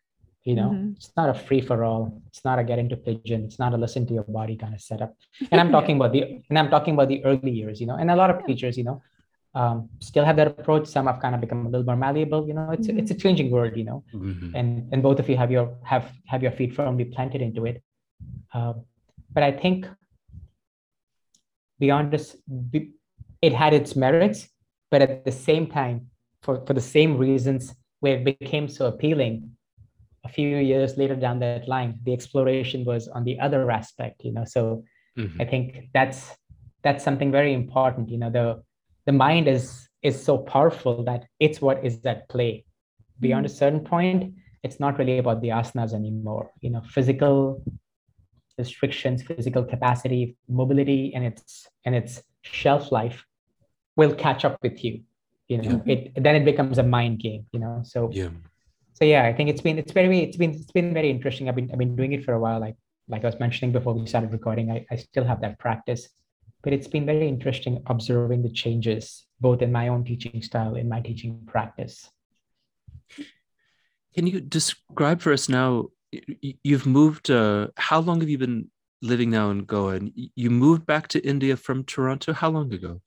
You know, mm-hmm. it's not a free for all. It's not a get into pigeon. It's not a listen to your body kind of setup. And I'm talking about the and I'm talking about the early years. You know, and a lot of teachers, you know, um, still have that approach. Some have kind of become a little more malleable. You know, it's mm-hmm. it's a changing world. You know, mm-hmm. and and both of you have your have have your feet firmly planted into it. Uh, but I think beyond this, it had its merits but at the same time, for, for the same reasons where it became so appealing, a few years later down that line, the exploration was on the other aspect, you know. So mm-hmm. I think that's that's something very important. You know, the the mind is is so powerful that it's what is at play. Beyond mm-hmm. a certain point, it's not really about the asanas anymore. You know, physical restrictions, physical capacity, mobility, and its and its shelf life will catch up with you you know yeah. it then it becomes a mind game you know so yeah. so yeah i think it's been it's very it's been it's been very interesting. I've been i've been doing it for a while like like i was mentioning before we started recording i, I still have that practice but it's been very interesting observing the changes both in my own teaching style in my teaching practice. Can you describe for us now you've moved uh, how long have you been living now in goa? And you moved back to india from toronto? How long ago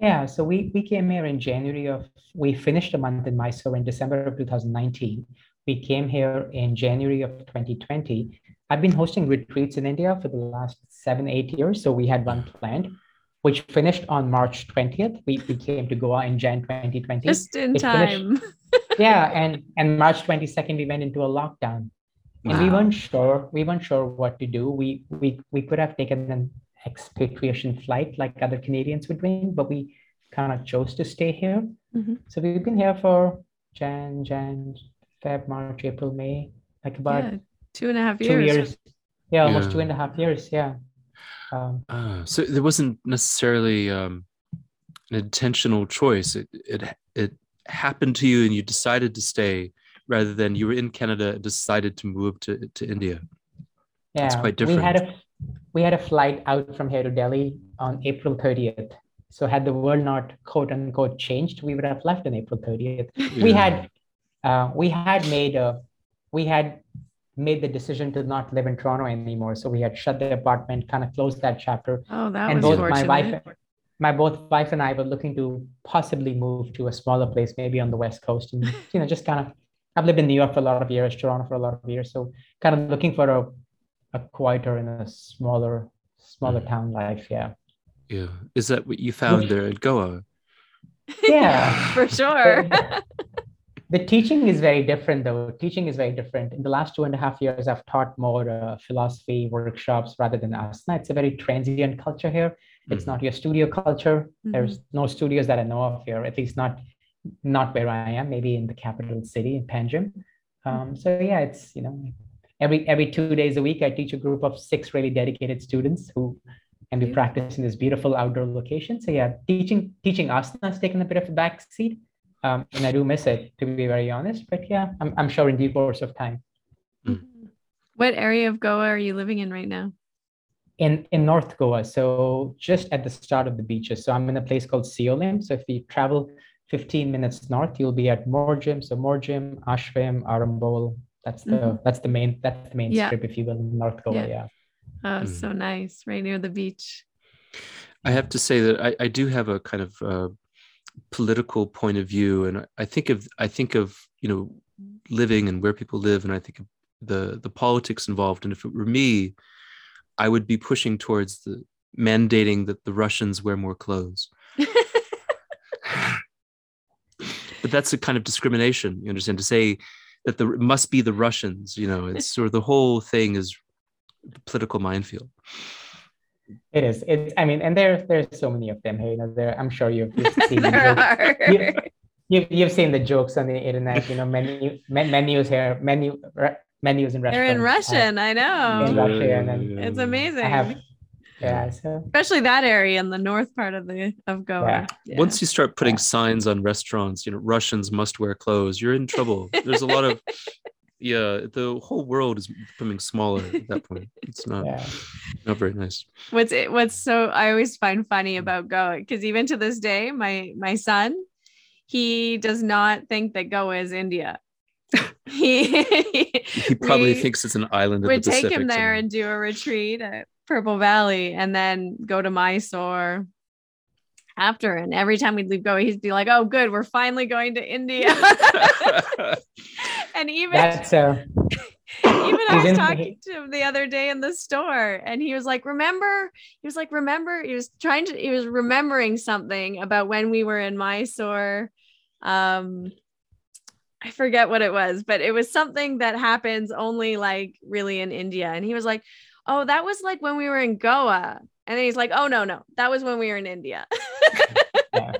yeah, so we, we came here in January of, we finished a month in Mysore in December of 2019. We came here in January of 2020. I've been hosting retreats in India for the last seven, eight years. So we had one planned. which finished on March 20th. We, we came to Goa in Jan 2020. Just in It time. finished- yeah, and and March 22nd we went into a lockdown. And we weren't sure, we weren't sure what to do. We we we could have taken an expatriation flight like other Canadians were doing, but we kind of chose to stay here. Mhm. So we've been here for Jan, Jan, Feb, March, April, May, like about Yeah, two and a half two years. years. Yeah, almost Yeah. two and a half years. Yeah. Um, Ah, so there wasn't necessarily um, an intentional choice. It, it it happened to you, and you decided to stay, rather than you were in Canada and decided to move to, to India. yeah. it's quite We had different. a we had a flight out from here to Delhi on April 30th. So had the world not quote unquote changed, we would have left on April 30th. We had uh, we had made a we had made the decision to not live in Toronto anymore. So we had shut the apartment, kind of closed that chapter. Oh, that and was both my wife my both wife and I were looking to possibly move to a smaller place, maybe on the West Coast, and you know, just kind of. I've lived in New York for a lot of years, Toronto for a lot of years, so kind of looking for a, a quieter and a smaller, smaller Mhm. town life. Yeah, Yeah. Is that what you found there at Goa? yeah. for sure. The teaching is very different, though. Teaching is very different. In the last two and a half years, I've taught more uh, philosophy workshops rather than asana. It's a very transient culture here. It's Mhm. not your studio culture. Mhm. There's no studios that I know of here, at least not not where I am. Maybe in the capital city in Panjim. Um, so yeah, it's you know every every two days a week I teach a group of six really dedicated students who and we Beautiful. practice in this beautiful outdoor location. So yeah, teaching teaching asana has taken a bit of a back seat. Um, and I do miss it, to be very honest. But yeah, I'm, I'm sure in due course of time. what area of Goa are you living in right now? In in North Goa, so just at the start of the beaches. So I'm in a place called Siolim. So if you travel 15 minutes north, you'll be at Morjim. So Morjim, Ashwem, Arambol. That's the Mhm. that's the main that's the main Yeah. strip, if you will, in North Goa. Yeah. Yeah. Oh, Mm. so nice, right near the beach. I have to say that I, I do have a kind of uh, political point of view, and I- I think of I think of you know living and where people live, and I think of the the politics involved. And if it were me, I would be pushing towards the mandating that the Russians wear more clothes. but that's a kind of discrimination. You understand to say that the must be the Russians. You know, it's sort of the whole thing is a political minefield. It is. It's I mean, and there there's so many of them here. You know, there I'm sure you've, you've seen the there jokes. are. You- You've, you've seen the jokes on the internet, you know, menu men, menus here, menu re, menus in Russian. They're in restaurants. I- Russian. I in know. And It's amazing. I have yeah, so Especially that area in the north part of the of Goa. Yeah. Yeah. Once you start putting Yeah. signs on restaurants, you know, Russians must wear clothes, you're in trouble. There's a lot of, yeah, the whole world is becoming smaller at that point. It's not, yeah. not very nice. what's it what's so I always find funny mm. about Goa because even to this day, my my son, he does not think that Goa is India. he He probably we thinks it's an island We'd take Pacific. him there somewhere. and do a retreat at Purple Valley and then go to Mysore after. And every time we'd leave Goa, he'd be like, Oh, good, we're finally going to India. and even That's uh even I was talking to him the other day in the store, and he was like, "Remember?" He was like, "Remember?" He was trying to. He was remembering something about when we were in Mysore. Um, I forget what it was, but it was something that happens only like really in India. And he was like, "Oh, that was like when we were in Goa." And then he's like, "Oh no, no, that was when we were in India." yeah.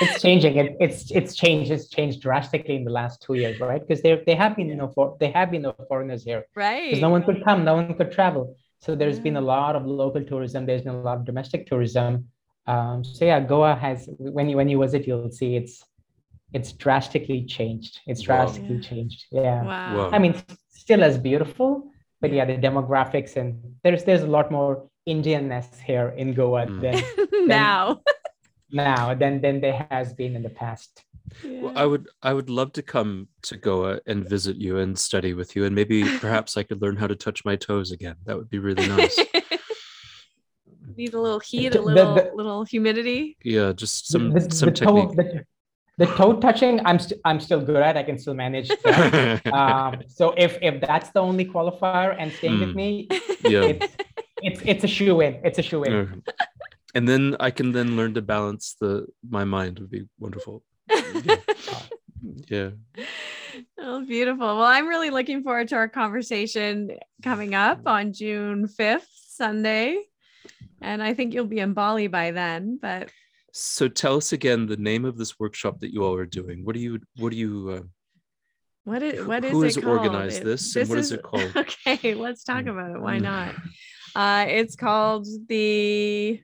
it's changing. It, it's it's changed. It's changed drastically in the last two years, right? Because there they have been you know for they have been no foreigners here. right? because no one could come, no one could travel. So there's been a lot of local tourism. There's been a lot of domestic tourism. Um, so yeah, Goa has when you when you visit, you'll see it's it's drastically changed. It's drastically Yeah. changed. Yeah. Wow. Wow. I mean, still as beautiful, but yeah, the demographics and there's there's a lot more Indianness here in Goa Mm. than now. now than than there has been in the past. Well, I would I would love to come to Goa and visit you and study with you, and maybe perhaps I could learn how to touch my toes again. That would be really nice. Need a little heat, a little the- little humidity. Yeah, just some the, some the toe, technique. The, the toe touching, I'm st- I'm still good at. I can still manage that. um, so if if that's the only qualifier and staying with Mm. me, yeah. it's it's it's a shoe in. It's a shoe in. Uh, and then I can then learn to balance the my mind would be wonderful. Yeah. yeah. Oh, beautiful. Well, I'm really looking forward to our conversation coming up on June 5th, Sunday. And I think you'll be in Bali by then, but So tell us again the name of this workshop that you all are doing. What do you what do you uh, what is what is who it has called? organized this and what is it called? Okay, let's talk about it. Why Mm. not? Uh, it's called the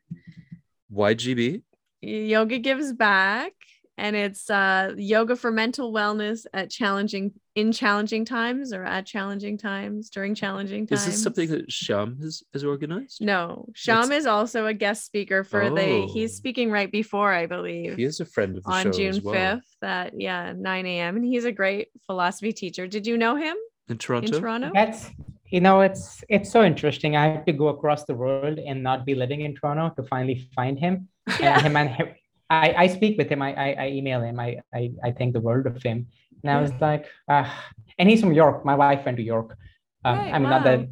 YGB? Yoga Gives Back, and it's uh, yoga for mental wellness at challenging in challenging times or at challenging times during challenging times. Is this something that Sham has, has organized? No, Sham What's- is also a guest speaker for the. Oh. He's speaking right before, I believe, He is a friend of the on show June as well. fifth at yeah 9 a.m. And he's a great philosophy teacher. Did you know him in Toronto. in Toronto? That's you know, it's it's so interesting. I have to go across the world and not be living in Toronto to finally find him. And him and him, I, I speak with him. I, I, I email him. I, I I think the world of him. And I was like, uh, and he's from York. My wife went to York. Um, Right, I mean, not that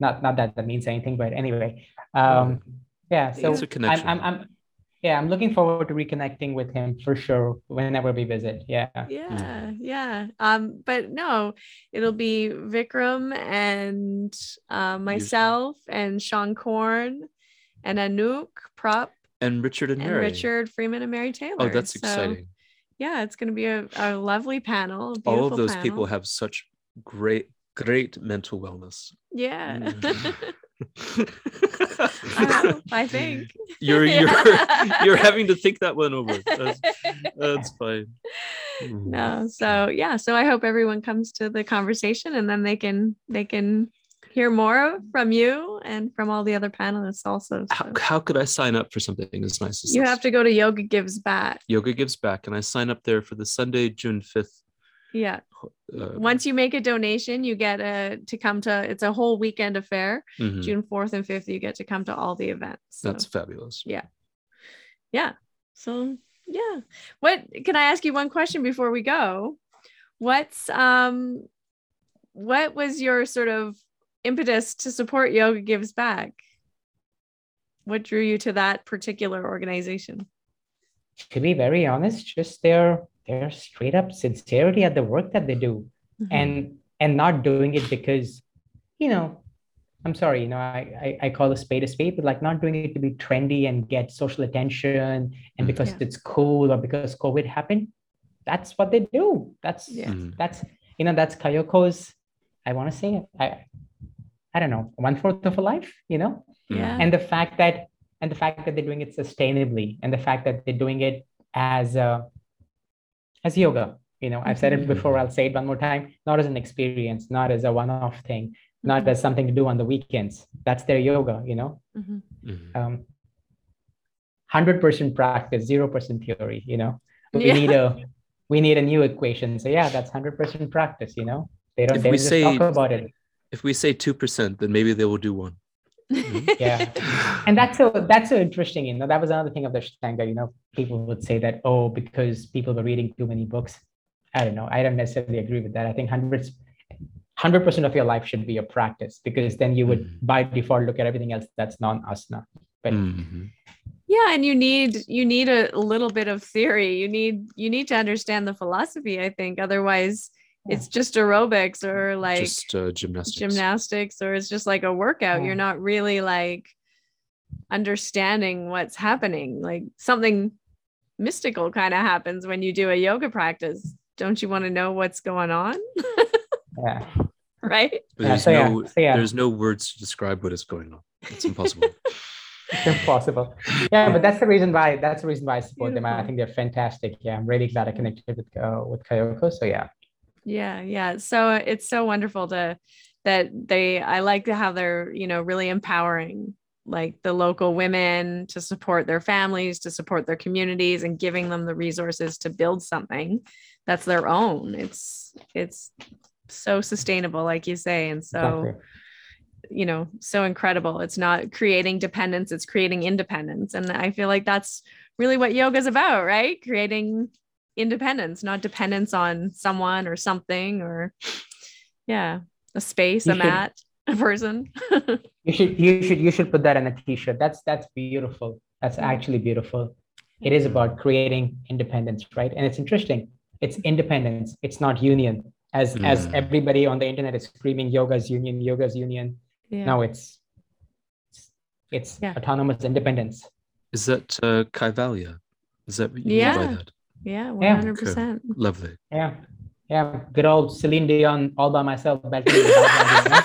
not not that that means anything, but anyway. Um, yeah. So It's a I'm. I'm I'm yeah, I'm looking forward to reconnecting with him for sure whenever we visit. Yeah. yeah yeah um but no it'll be vikram and uh, myself and Seane Corn and anouk prop and Richard and and Mary. richard freeman and mary taylor Oh, that's So, exciting. yeah it's going to be a, a lovely panel a All of those people have such great, great mental wellness. yeah Mm. I, I think you're you're you're having to think that one over. That's, that's fine. Mm. no so yeah so i hope everyone comes to the conversation and then they can they can hear more from you and from all the other panelists also How, so. how could I sign up for something as nice as you this? have to go to yoga gives back Yoga Gives Back, and I sign up there for the Sunday, June fifth. yeah Uh, once you make a donation you get a to come to it's a whole weekend affair mhm. june 4th and 5th you get to come to all the events so, That's fabulous. Yeah. Yeah so yeah what can i ask you one question before we go what's um what was your sort of impetus to support yoga gives back what drew you to that particular organization To be very honest, just their their straight up sincerity at the work that they do. Mm-hmm. and and not doing it because you know i'm sorry you know I, I i call a spade a spade but like not doing it to be trendy and get social attention and Mhm. because Yeah. it's cool or because covid happened that's what they do that's Yeah. Mhm. that's you know that's kayoko's i want to say it i i don't know one fourth of a life you know? Yeah. And the fact that and the fact that they're doing it sustainably and the fact that they're doing it as uh, as yoga you know? I've said it before i'll say it one more time not as an experience not as a one-off thing not Mhm. as something to do on the weekends. That's their yoga you know? Mhm. Mhm. um 100% practice 0% theory you know? We Yeah. need a we need a new equation. So yeah that's 100% practice you know? They don't If they we just say- talk about it If we say two percent, then maybe they will do one. Yeah. and that's so that's so interesting you know that was another thing of the Ashtanga you know people would say that oh because people were reading too many books i don't know i don't necessarily agree with that i think hundreds 100% of your life should be a practice because then you would Mhm. by default look at everything else that's non-asana but Mhm. yeah and you need you need a little bit of theory you need you need to understand the philosophy i think otherwise Yeah. It's just aerobics or like Just uh, gymnastics. gymnastics or it's just like a workout. Yeah. you're not really like understanding what's happening. Like something mystical kind of happens when you do a yoga practice. Don't you want to know what's going on? Yeah. Right? But Yeah, there's so yeah, no so yeah. there's no words to describe what is going on. It's impossible. it's impossible. Yeah but that's the reason why that's the reason why i support them. I think they're fantastic. Yeah i'm really glad i connected with uh, with kayoko so yeah yeah yeah. So it's so wonderful to that they i like to how they're you know really empowering like the local women to support their families to support their communities and giving them the resources to build something that's their own. It's it's so sustainable like you say and so you know so incredible. It's not creating dependence it's creating independence. And i feel like that's really what yoga is about right? Creating independence not dependence on someone or something or yeah a space You a should- mat a person You should you should you should put that in a t-shirt. That's that's beautiful. That's actually beautiful. It is about creating independence, right? And it's interesting. It's independence. It's not union. As as Mm. everybody on the internet is screaming yoga's union, yoga's union. Yeah. No, it's it's Yeah. autonomous independence. Is that uh, Kaivalya? Is that what you mean by Yeah. that? Yeah, hundred percent. Lovely. Yeah. Yeah. Good old Celine Dion all by myself. belting the background, you know?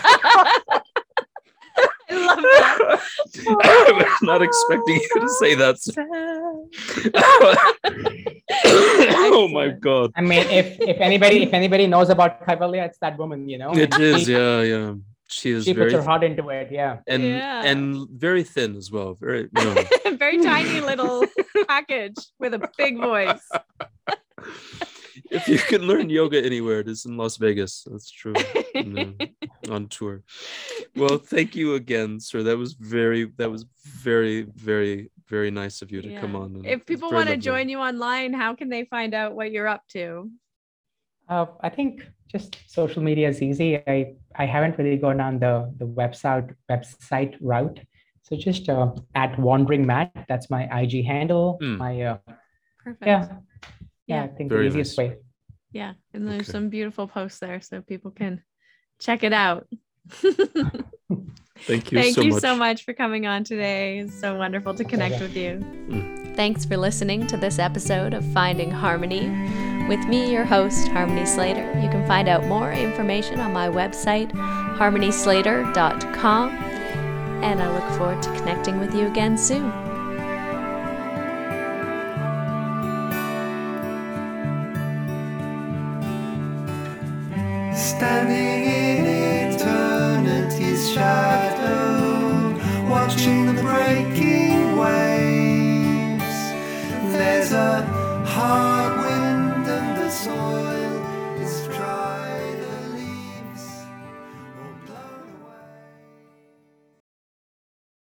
I love that. I was not expecting you to say that. oh my god. I mean, if if anybody if anybody knows about Kaivalya, it's that woman, you know. It And is, She, yeah, yeah. She is she puts very her heart into it. Yeah. and Yeah. and very thin as well. Very no. Very tiny little package with a big voice. if you can learn yoga anywhere, it is in Las Vegas. That's true. No, on tour. Well, thank you again, sir. That was very that was very, very, very nice of you to come on. and If people want to join you online, how can they find out what you're up to? Uh, I think just social media is easy. I I haven't really gone on the the website website route. So just uh, at wandering mat. That's my IG handle. Hmm. My uh, Perfect. yeah, yeah. Yeah. I think Very the easiest nice. way. Yeah, and there's Okay. some beautiful posts there so people can check it out. Thank you Thank so you much. so much for coming on today. It's so wonderful to connect pleasure. with you. Mm. Thanks for listening to this episode of Finding Harmony with me, your host, Harmony Slater. You can find out more information on my website, harmonyslater.com, and I look forward to connecting with you again soon. Standing in eternity's shadow, watching the breaking waves. There's a heart soul.